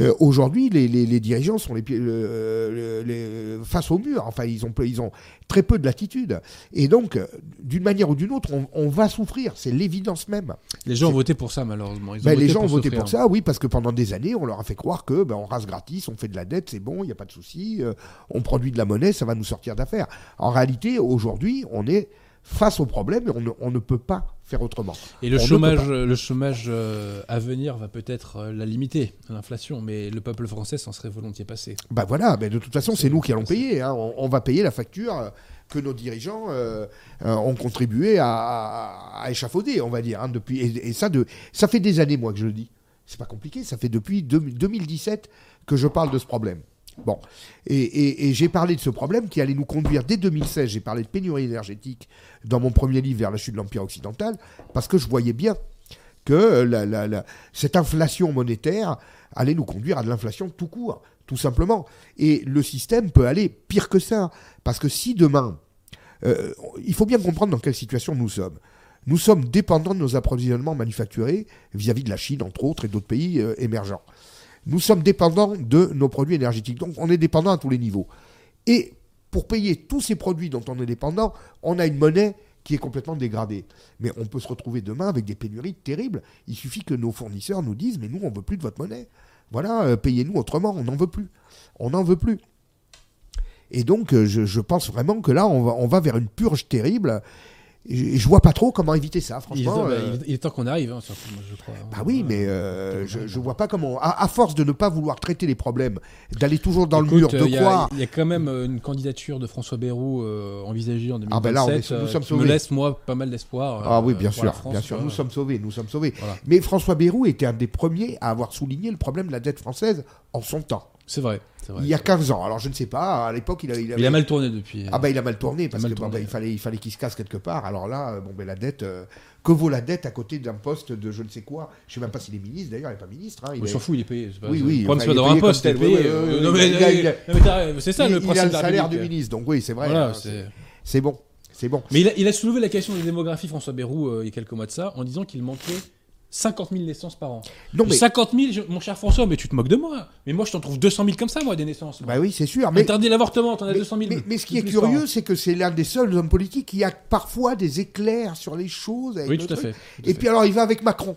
Euh, Aujourd'hui, les, les- les dirigeants sont les, pieds- euh, les- face au mur. Enfin, ils ont, ils ont très peu de latitude. Et donc, euh, d'une manière ou d'une autre, on, on va souffrir. C'est l'évidence même. Les gens ont voté pour ça, malheureusement. Ils ont Ben, voté les gens ont voté pour ça, oui, parce que pendant des années, on leur a fait croire que ben, on rase gratis, on fait de la dette, c'est bon, il n'y a pas de souci, euh, on produit de la monnaie, ça va nous sortir d'affaires. En réalité, aujourd'hui, on est face au problème on ne, on ne peut pas faire autrement. Et le On chômage, le chômage euh, à venir va peut-être euh, la limiter, l'inflation, mais le peuple français s'en serait volontiers passé. Ben voilà, ben de toute façon, C'est nous qui allons payer. hein. On, on va payer la facture euh, que nos dirigeants euh, ont contribué à, à- à échafauder, on va dire. hein, depuis, et, et ça, de, ça fait des années, moi, que je le dis. C'est pas compliqué, ça fait depuis deux- 2017 que je parle de ce problème. Bon, et, j'ai parlé de ce problème qui allait nous conduire dès 2016. J'ai parlé de pénurie énergétique dans mon premier livre vers la chute de l'Empire occidental, parce que je voyais bien que cette inflation monétaire allait nous conduire à de l'inflation tout court, tout simplement. Et le système peut aller pire que ça, parce que si demain, euh, il faut bien comprendre dans quelle situation nous sommes. Nous sommes dépendants de nos approvisionnements manufacturés vis-à-vis de la Chine, entre autres, et d'autres pays euh, émergents. Nous sommes dépendants de nos produits énergétiques. Donc on est dépendant à tous les niveaux. Et pour payer tous ces produits dont on est dépendant, on a une monnaie qui est complètement dégradée. Mais on peut se retrouver demain avec des pénuries terribles. Il suffit que nos fournisseurs nous disent Mais nous, on veut plus de votre monnaie. Voilà, euh, payez-nous autrement, on n'en veut plus. On n'en veut plus. Et donc, euh, je, pense vraiment que là, on va vers une purge terrible. Et je vois pas trop comment éviter ça, Il est, franchement. bah, euh, il est- temps qu'on arrive, hein, surtout, je crois. bah oui, mais euh, je, je vois pas comment. À, à force de ne pas vouloir traiter les problèmes, d'aller toujours dans le Écoute, mur, de euh, il y a- croire. Il y, a quand même une candidature de François Bayrou euh, envisagée en 2027. Ah ben là, on est- nous sommes me laisse, moi, pas mal d'espoir. Ah oui, bien sûr, France, bien sûr, nous sommes sauvés, nous sommes sauvés. Voilà. Mais François Bayrou était un des premiers à avoir souligné le problème de la dette française en son temps, C'est vrai. vrai. il y a 15 ans. Alors je ne sais pas, à l'époque, il, a- il avait... Il a mal tourné depuis. Ah bah il a mal tourné parce mal que bon, tourné. bah, il fallait il fallait qu'il se casse quelque part. Alors là euh, bon ben la dette euh, que vaut la dette à côté d'un poste de je ne sais quoi? Je sais même pas s'il est ministre d'ailleurs, il n'est pas ministre hein, il On est- s'en fout, il est payé. c'est pas- Oui, oui, enfin, il est d'avoir un poste, il est tel, payé. oui, oui, non, mais- il a- il a- C'est ça il, le il principe a de le la salaire du ministre. Donc oui, c'est vrai. Voilà, hein, c'est- bon. C'est bon. Mais il a, il a soulevé la question de la démographie, François Bayrou, euh, il y a quelques mois de ça, en disant qu'il manquait 50 000 naissances par an. Non mais 50 000, je- mon cher François, mais tu te moques de moi. Mais moi, je t'en trouve 200 000 comme ça, moi, des naissances. bah oui, c'est sûr, mais Interdit l'avortement, t'en as mais, 200 000. mais- mais ce qui est curieux, c'est que c'est l'un des seuls hommes politiques qui a parfois des éclairs sur les choses. Avec Oui, tout à fait. tout Et puis alors, il va avec Macron.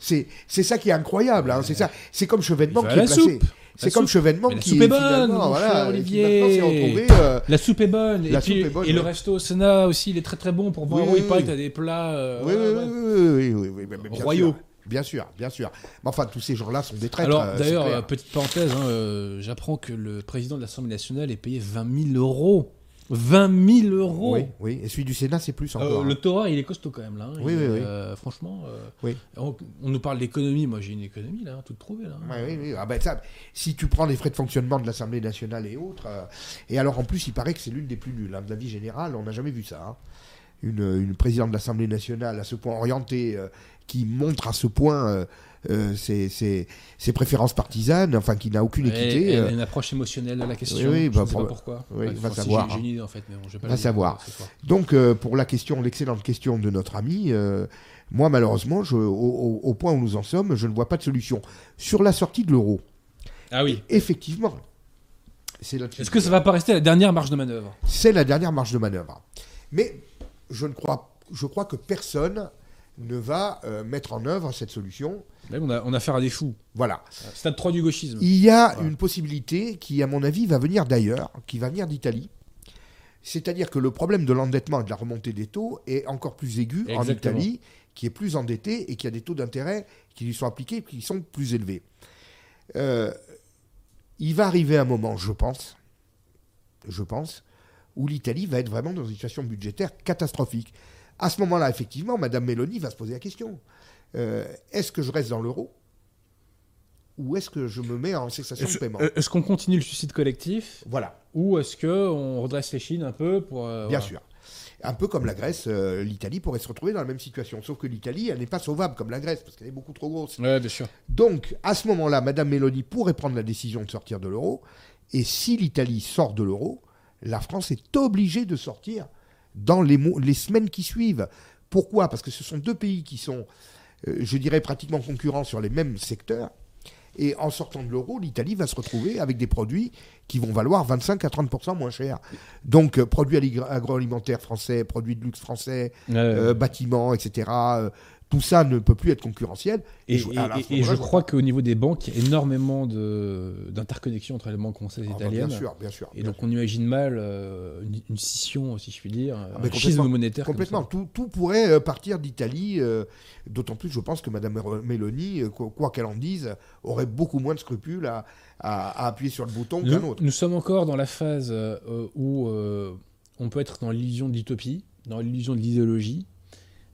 C'est ça qui est incroyable. hein, C'est ça. C'est comme Chevènement qui est la placé. soupe. C'est comme. Chevènement la qui soupe est bonne, voilà, Olivier. retrouvé. euh, La soupe est bonne. La et puis, soupe est bonne, Et le resto au Sénat aussi, il est très très bon. Pour 20 Oui, il paraît oui. que t'as des plats. euh, oui, ouais, oui, ouais. oui, oui, oui, oui, mais- mais bien Royaux. sûr. Bien sûr, bien sûr. Mais enfin, tous ces gens-là sont des traîtres. Alors, euh, d'ailleurs, euh, petite parenthèse, hein, j'apprends que le président de l'Assemblée nationale est payé 20 000 euros. 20 000 euros oui, oui. Et celui du Sénat, c'est plus Euh, encore. le hein. Torah, il est costaud quand même là. hein. Oui, Il oui, oui. euh, franchement, euh, Oui. on, on nous parle d'économie. Moi, j'ai une économie là, toute trouvée là. Ouais, oui, oui. Ah ben ça, si tu prends les frais de fonctionnement de l'Assemblée nationale et autres, euh, et alors en plus, il paraît que c'est l'une des plus nulles hein, de la vie générale. On n'a jamais vu ça. hein. Une, une présidente de l'Assemblée nationale à ce point orientée, euh, qui montre à ce point euh, euh, ses, ses- ses préférences partisanes, enfin qui n'a aucune équité. euh, a une approche émotionnelle à la question. Oui, oui, je bah, ne sais pas pourquoi. oui, Ouais, va enfin, si, savoir, J'ai j'ai une idée en fait, mais bon, je vais pas Va savoir. Donc, pour la question, l'excellente question de notre ami, moi, malheureusement, je, au, au- au point où nous en sommes, je ne vois pas de solution. Sur la sortie de l'euro, Ah oui. effectivement, Est-ce que ça va pas rester la dernière marge de manœuvre? C'est la dernière marge de manœuvre. Mais je ne crois, je crois que personne ne va euh, mettre en œuvre cette solution. Là, on, a, on a affaire à des fous. Voilà. Stade 3 du gauchisme. Il y a une possibilité qui, à mon avis, va venir d'ailleurs, qui va venir d'Italie. C'est-à-dire que le problème de l'endettement et de la remontée des taux est encore plus aigu en. Italie, qui est plus endetté et qui a des taux d'intérêt qui lui sont appliqués, qui sont plus élevés. Euh, il va arriver un moment, je pense, je pense, où l'Italie va être vraiment dans une situation budgétaire catastrophique. À ce moment-là, effectivement, Madame Meloni va se poser la question euh, est-ce que je reste dans l'euro ou est-ce que je me mets en cessation de paiement? est-ce qu'on continue le suicide collectif? Voilà, ou est-ce qu'on redresse les chines un peu pour. euh, bien voilà. sûr. Un peu comme la Grèce, euh, l'Italie pourrait se retrouver dans la même situation. Sauf que l'Italie, elle n'est pas sauvable comme la Grèce, parce qu'elle est beaucoup trop grosse. Ouais, bien sûr. Donc, à ce moment-là, Madame Meloni pourrait prendre la décision de sortir de l'euro. Et si l'Italie sort de l'euro, la France est obligée de sortir dans les, mois- les semaines qui suivent. Pourquoi? Parce que ce sont deux pays qui sont, euh, je dirais, pratiquement concurrents sur les mêmes secteurs. Et en sortant de l'euro, l'Italie va se retrouver avec des produits qui vont valoir 25 à 30% moins cher. Donc, euh, produits agroalimentaires français, produits de luxe français, euh, bâtiments, etc. euh, tout ça ne peut plus être concurrentiel. Et, je- et- à la et- fin, et moi, je je crois qu'au niveau des banques, il y a énormément d'interconnexions entre les banques françaises et Ah, bah, italiennes. bien sûr, bien sûr. Et donc on imagine mal euh, une, une scission, si je puis dire, Ah, un mais schisme monétaire. Complètement. Tout, tout pourrait euh, partir d'Italie. euh, D'autant plus, je pense que Mme Meloni, euh, quoi qu'elle en dise, aurait beaucoup moins de scrupules à, à- à appuyer sur le bouton qu'un Nous, autre. nous sommes encore dans la phase euh, où euh, on peut être dans l'illusion de l'utopie, dans l'illusion de l'idéologie,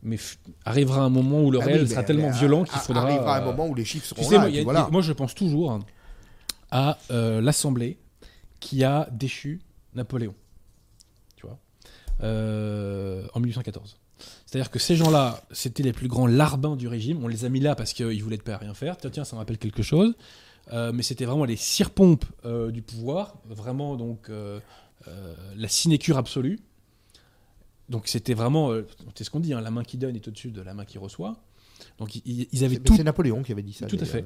mais arrivera un moment où le Ah réel oui, sera tellement violent euh, qu'il faudra. Arrivera un euh, moment où les chiffres seront Tu sais, là. moi, a- voilà. je pense toujours à euh, l'Assemblée qui a déchu Napoléon. Tu vois Euh, En 1814. C'est-à-dire que ces gens-là, c'était les plus grands larbins du régime. On les a mis là parce qu'ils voulaient pas rien faire. Tiens, tiens, ça me rappelle quelque chose. Euh, mais c'était vraiment les cire-pompes euh, du pouvoir. Vraiment, donc, la sinécure absolue. Donc, c'était vraiment. euh, c'est ce qu'on dit, hein, la main qui donne est au-dessus de la main qui reçoit. Donc, ils, ils avaient tout C'est Napoléon qui avait dit ça. Tout à d'ailleurs.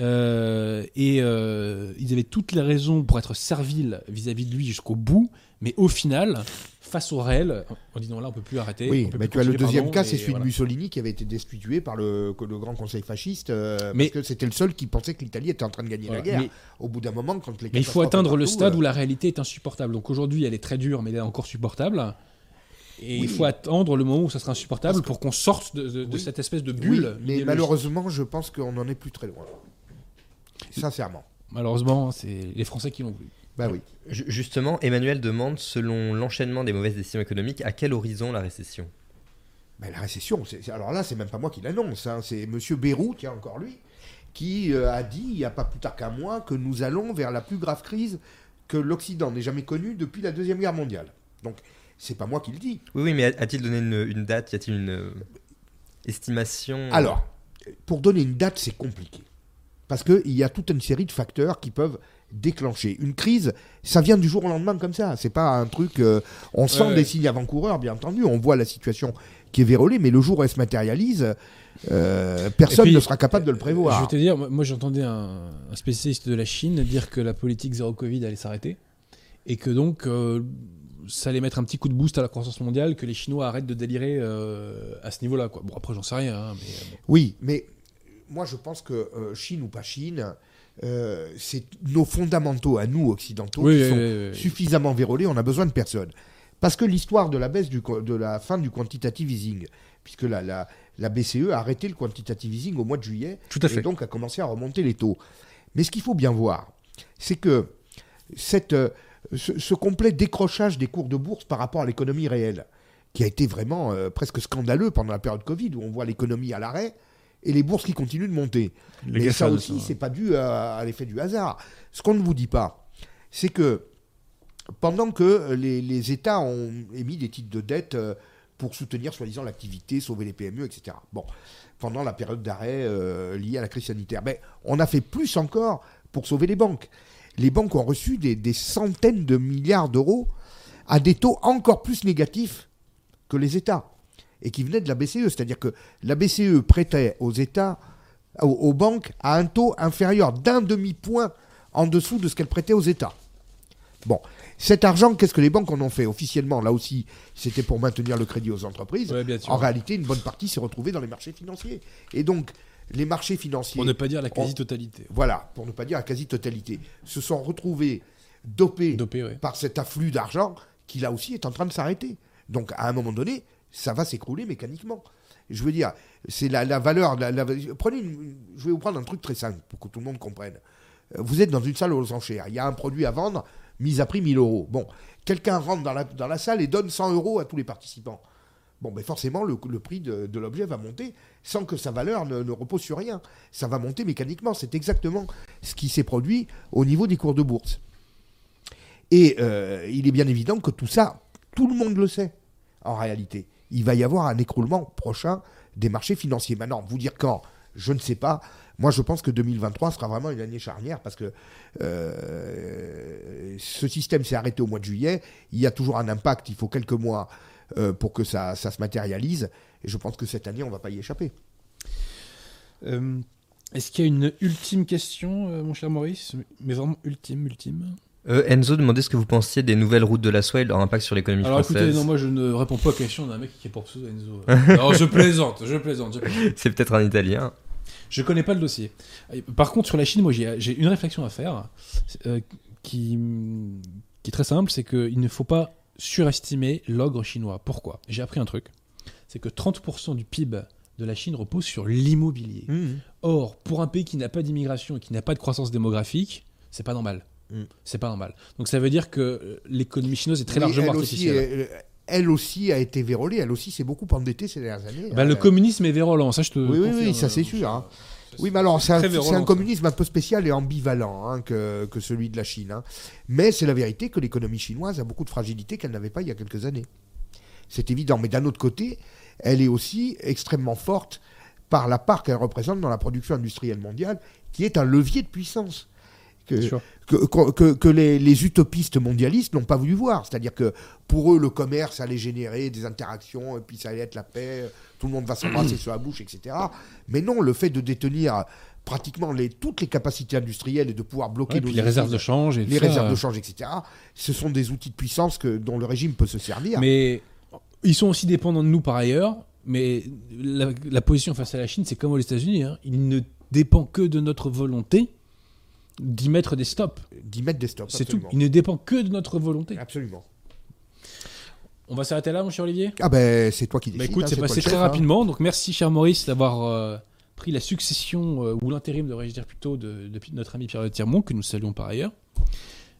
euh, et euh, ils avaient toutes les raisons pour être serviles vis-à-vis de lui jusqu'au bout, mais au final, face au réel, en disant là on peut plus arrêter. Oui, mais tu as le deuxième pardon, cas, et c'est celui voilà. de Mussolini qui avait été destitué par le, Grand Conseil fasciste, Mais- parce que c'était le seul qui pensait que l'Italie était en train de gagner Voilà, la guerre. mais- Au bout d'un moment, quand les Mais il faut atteindre le stade où la réalité est insupportable. Donc aujourd'hui, elle est très dure, mais elle est encore supportable. Et Oui. il faut attendre le moment où ça sera insupportable que- pour qu'on sorte de, de- de Oui. cette espèce de oui, bulle. mais malheureusement, je pense qu'on n'en est plus très loin. Sincèrement. Malheureusement, c'est les Français qui l'ont voulu. Bah oui. Ju- Justement, Emmanuel demande, selon l'enchaînement des mauvaises décisions économiques, à quel horizon la récession? Ben, la récession, c'est- alors là, c'est même pas moi qui l'annonce, hein, c'est Monsieur Bérou, tiens encore lui, qui euh, a dit il n'y a pas plus tard qu'un mois que nous allons vers la plus grave crise que l'Occident n'ait jamais connue depuis la deuxième guerre mondiale. Donc, c'est pas moi qui le dis. Oui, oui, mais a- a-t-il donné une, une date? Y a-t-il une euh, estimation? Alors, pour donner une date, c'est compliqué. Parce qu'il y a toute une série de facteurs qui peuvent déclencher. Une crise, ça vient du jour au lendemain comme ça. C'est pas un truc. euh, on sent Ouais, des ouais. signes avant-coureurs, bien entendu. On voit la situation qui est vérolée, mais le jour où elle se matérialise, euh, personne puis, ne sera capable de le Je prévoir. vais te dire, moi moi, j'entendais un, un spécialiste de la Chine dire que la politique zéro Covid allait s'arrêter et que donc euh, ça allait mettre un petit coup de boost à la croissance mondiale, que les Chinois arrêtent de délirer euh, à ce niveau-là. quoi. Bon, après, j'en sais rien. hein, mais, euh, bon. Oui, mais moi je pense que euh, Chine ou pas Chine, euh, c'est nos fondamentaux à nous occidentaux Oui, qui oui, sont oui, oui. suffisamment vérolés, on n'a besoin de personne. Parce que l'histoire de la baisse du, de la fin du quantitative easing, puisque la, la, la BCE a arrêté le quantitative easing au mois de juillet, Tout à et donc a commencé à remonter les taux. Mais ce qu'il faut bien voir, c'est que cette, euh, ce, ce complet décrochage des cours de bourse par rapport à l'économie réelle, qui a été vraiment euh, presque scandaleux pendant la période Covid, où on voit l'économie à l'arrêt et les bourses qui continuent de monter. Les Mais ça aussi, c'est pas dû à, à l'effet du hasard. Ce qu'on ne vous dit pas, c'est que pendant que les, les États ont émis des titres de dette euh, pour soutenir soi-disant l'activité, sauver les PME, etc. Bon, pendant la période d'arrêt euh, liée à la crise sanitaire, mais on a fait plus encore pour sauver les banques. Les banques ont reçu des, des centaines de milliards d'euros à des taux encore plus négatifs que les États et qui venaient de la BCE. C'est-à-dire que la BCE prêtait aux États, aux, aux banques, à un taux inférieur d'un demi-point en dessous de ce qu'elles prêtaient aux États. Bon, cet argent, qu'est-ce que les banques en ont fait officiellement? Là aussi, c'était pour maintenir le crédit aux entreprises. Ouais, bien sûr. En réalité, une bonne partie s'est retrouvée dans les marchés financiers. Et donc, les marchés financiers, Pour ne pas dire la quasi-totalité. voilà, pour ne pas dire la quasi-totalité, se sont retrouvés dopés ouais. par cet afflux d'argent qui là aussi est en train de s'arrêter. Donc à un moment donné, ça va s'écrouler mécaniquement. Je veux dire, c'est la, la valeur. la- la- prenez une- je vais vous prendre un truc très simple pour que tout le monde comprenne. Euh, Vous êtes dans une salle aux enchères. Il y a un produit à vendre, mise à prix 1000 euros. Bon, quelqu'un rentre dans la, dans la salle et donne 100 euros à tous les participants. Bon, ben forcément, le, prix de, l'objet va monter sans que sa valeur ne, ne repose sur rien. Ça va monter mécaniquement. C'est exactement ce qui s'est produit au niveau des cours de bourse. Et euh, il est bien évident que tout ça, tout le monde le sait, en réalité. Il va y avoir un écroulement prochain des marchés financiers. Maintenant, vous dire quand, je ne sais pas. Moi, je pense que 2023 sera vraiment une année charnière parce que euh, ce système s'est arrêté au mois de juillet. Il y a toujours un impact. Il faut quelques mois euh, pour que ça, ça se matérialise. Et je pense que cette année, on ne va pas y échapper. Euh, Est-ce qu'il y a une ultime question, euh, mon cher Maurice? Mais vraiment ultime, ultime. Euh, Enzo demandait ce que vous pensiez des nouvelles routes de la soie et leur impact sur l'économie Alors française. écoutez, non, moi je ne réponds pas aux questions d'un mec qui est pour pseudo Enzo. non, je plaisante, je plaisante, je plaisante. C'est peut-être un Italien. Je connais pas le dossier. Par contre, sur la Chine, moi j'ai j'ai une réflexion à faire euh, qui, qui est très simple c'est qu'il ne faut pas surestimer l'ogre chinois. Pourquoi? J'ai appris un truc c'est que 30% du PIB de la Chine repose sur l'immobilier. Mmh. Or, pour un pays qui n'a pas d'immigration et qui n'a pas de croissance démographique, c'est pas normal. Mm. C'est pas normal. Donc ça veut dire que euh, l'économie chinoise est très Oui, largement elle aussi, artificielle. elle, elle aussi a été vérolée. Elle aussi s'est beaucoup endettée ces dernières années. Bah, le Euh, communisme est vérolant, ça je te Oui, oui, oui, ça, c'est euh, sûr, hein. Oui, mais alors c'est un, communisme un peu spécial et ambivalent hein, que, que celui de la Chine. hein. Mais c'est la vérité que l'économie chinoise a beaucoup de fragilité qu'elle n'avait pas il y a quelques années. C'est évident. Mais d'un autre côté, elle est aussi extrêmement forte par la part qu'elle représente dans la production industrielle mondiale, qui est un levier de puissance. Que, que, que- que- que les, les utopistes mondialistes n'ont pas voulu voir. C'est-à-dire que pour eux, le commerce allait générer des interactions, et puis ça allait être la paix, tout le monde va s'embrasser sur la bouche, etc. Mais non, le fait de détenir pratiquement les, toutes les capacités industrielles et de pouvoir bloquer Ouais, nos les réserves de change et les ça, réserves de euh, change, etc., ce sont des outils de puissance que, dont le régime peut se servir. Mais ils sont aussi dépendants de nous par ailleurs. Mais la, la position face à la Chine, c'est comme aux États-Unis. hein. Il ne dépend que de notre volonté d'y mettre des stops. D'y mettre des stops. C'est tout. Il ne dépend que de notre volonté. Absolument. On va s'arrêter là, mon cher Olivier? Ah ben, c'est toi qui décides. Bah écoute, hein, c'est passé très chef, hein. rapidement. Donc merci, cher Maurice, d'avoir euh, pris la succession euh, ou l'intérim, devrais-je dire plutôt, de, de notre ami Pierre Tirmont, que nous saluons par ailleurs.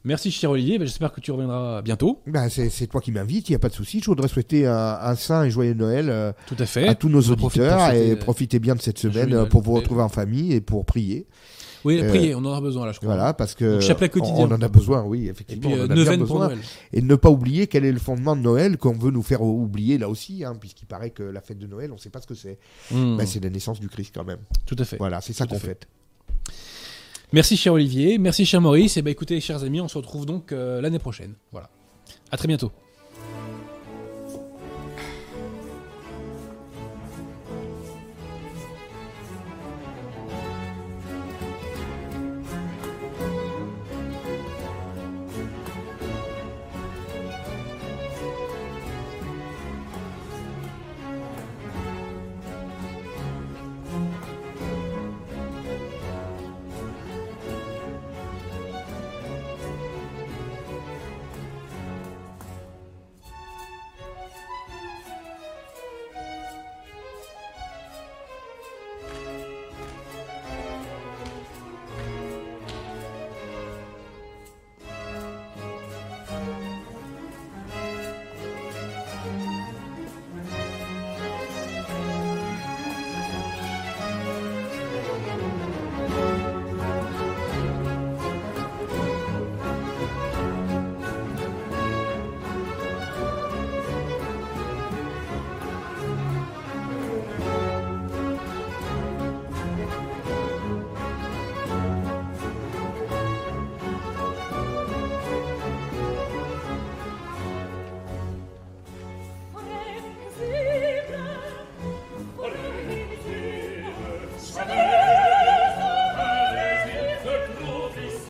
Merci, cher Olivier. Bah, J'espère que tu reviendras bientôt. Ben, c'est toi qui m'invites, il n'y a pas de souci. Je voudrais souhaiter un, un saint et joyeux Noël euh, Tout à fait. à tous nos profite auditeurs et profitez bien de cette semaine pour vous Et- retrouver en famille et pour prier. Oui, euh, priez, on en a besoin là, je crois. Voilà, parce que Donc, chapelet quotidien. on en a besoin, oui, Et effectivement. puis on euh, en a bien neuvaine pour besoin. Noël. Et ne pas oublier quel est le fondement de Noël qu'on veut nous faire oublier là aussi, hein, puisqu'il paraît que la fête de Noël, on ne sait pas ce que c'est. Hmm, Ben, c'est la naissance du Christ quand même. tout à fait. Voilà, c'est ça qu'on fait. fête. Merci, cher Olivier. Merci, cher Maurice. Et bah écoutez, chers amis, on se retrouve donc euh, l'année prochaine. Voilà. À très bientôt.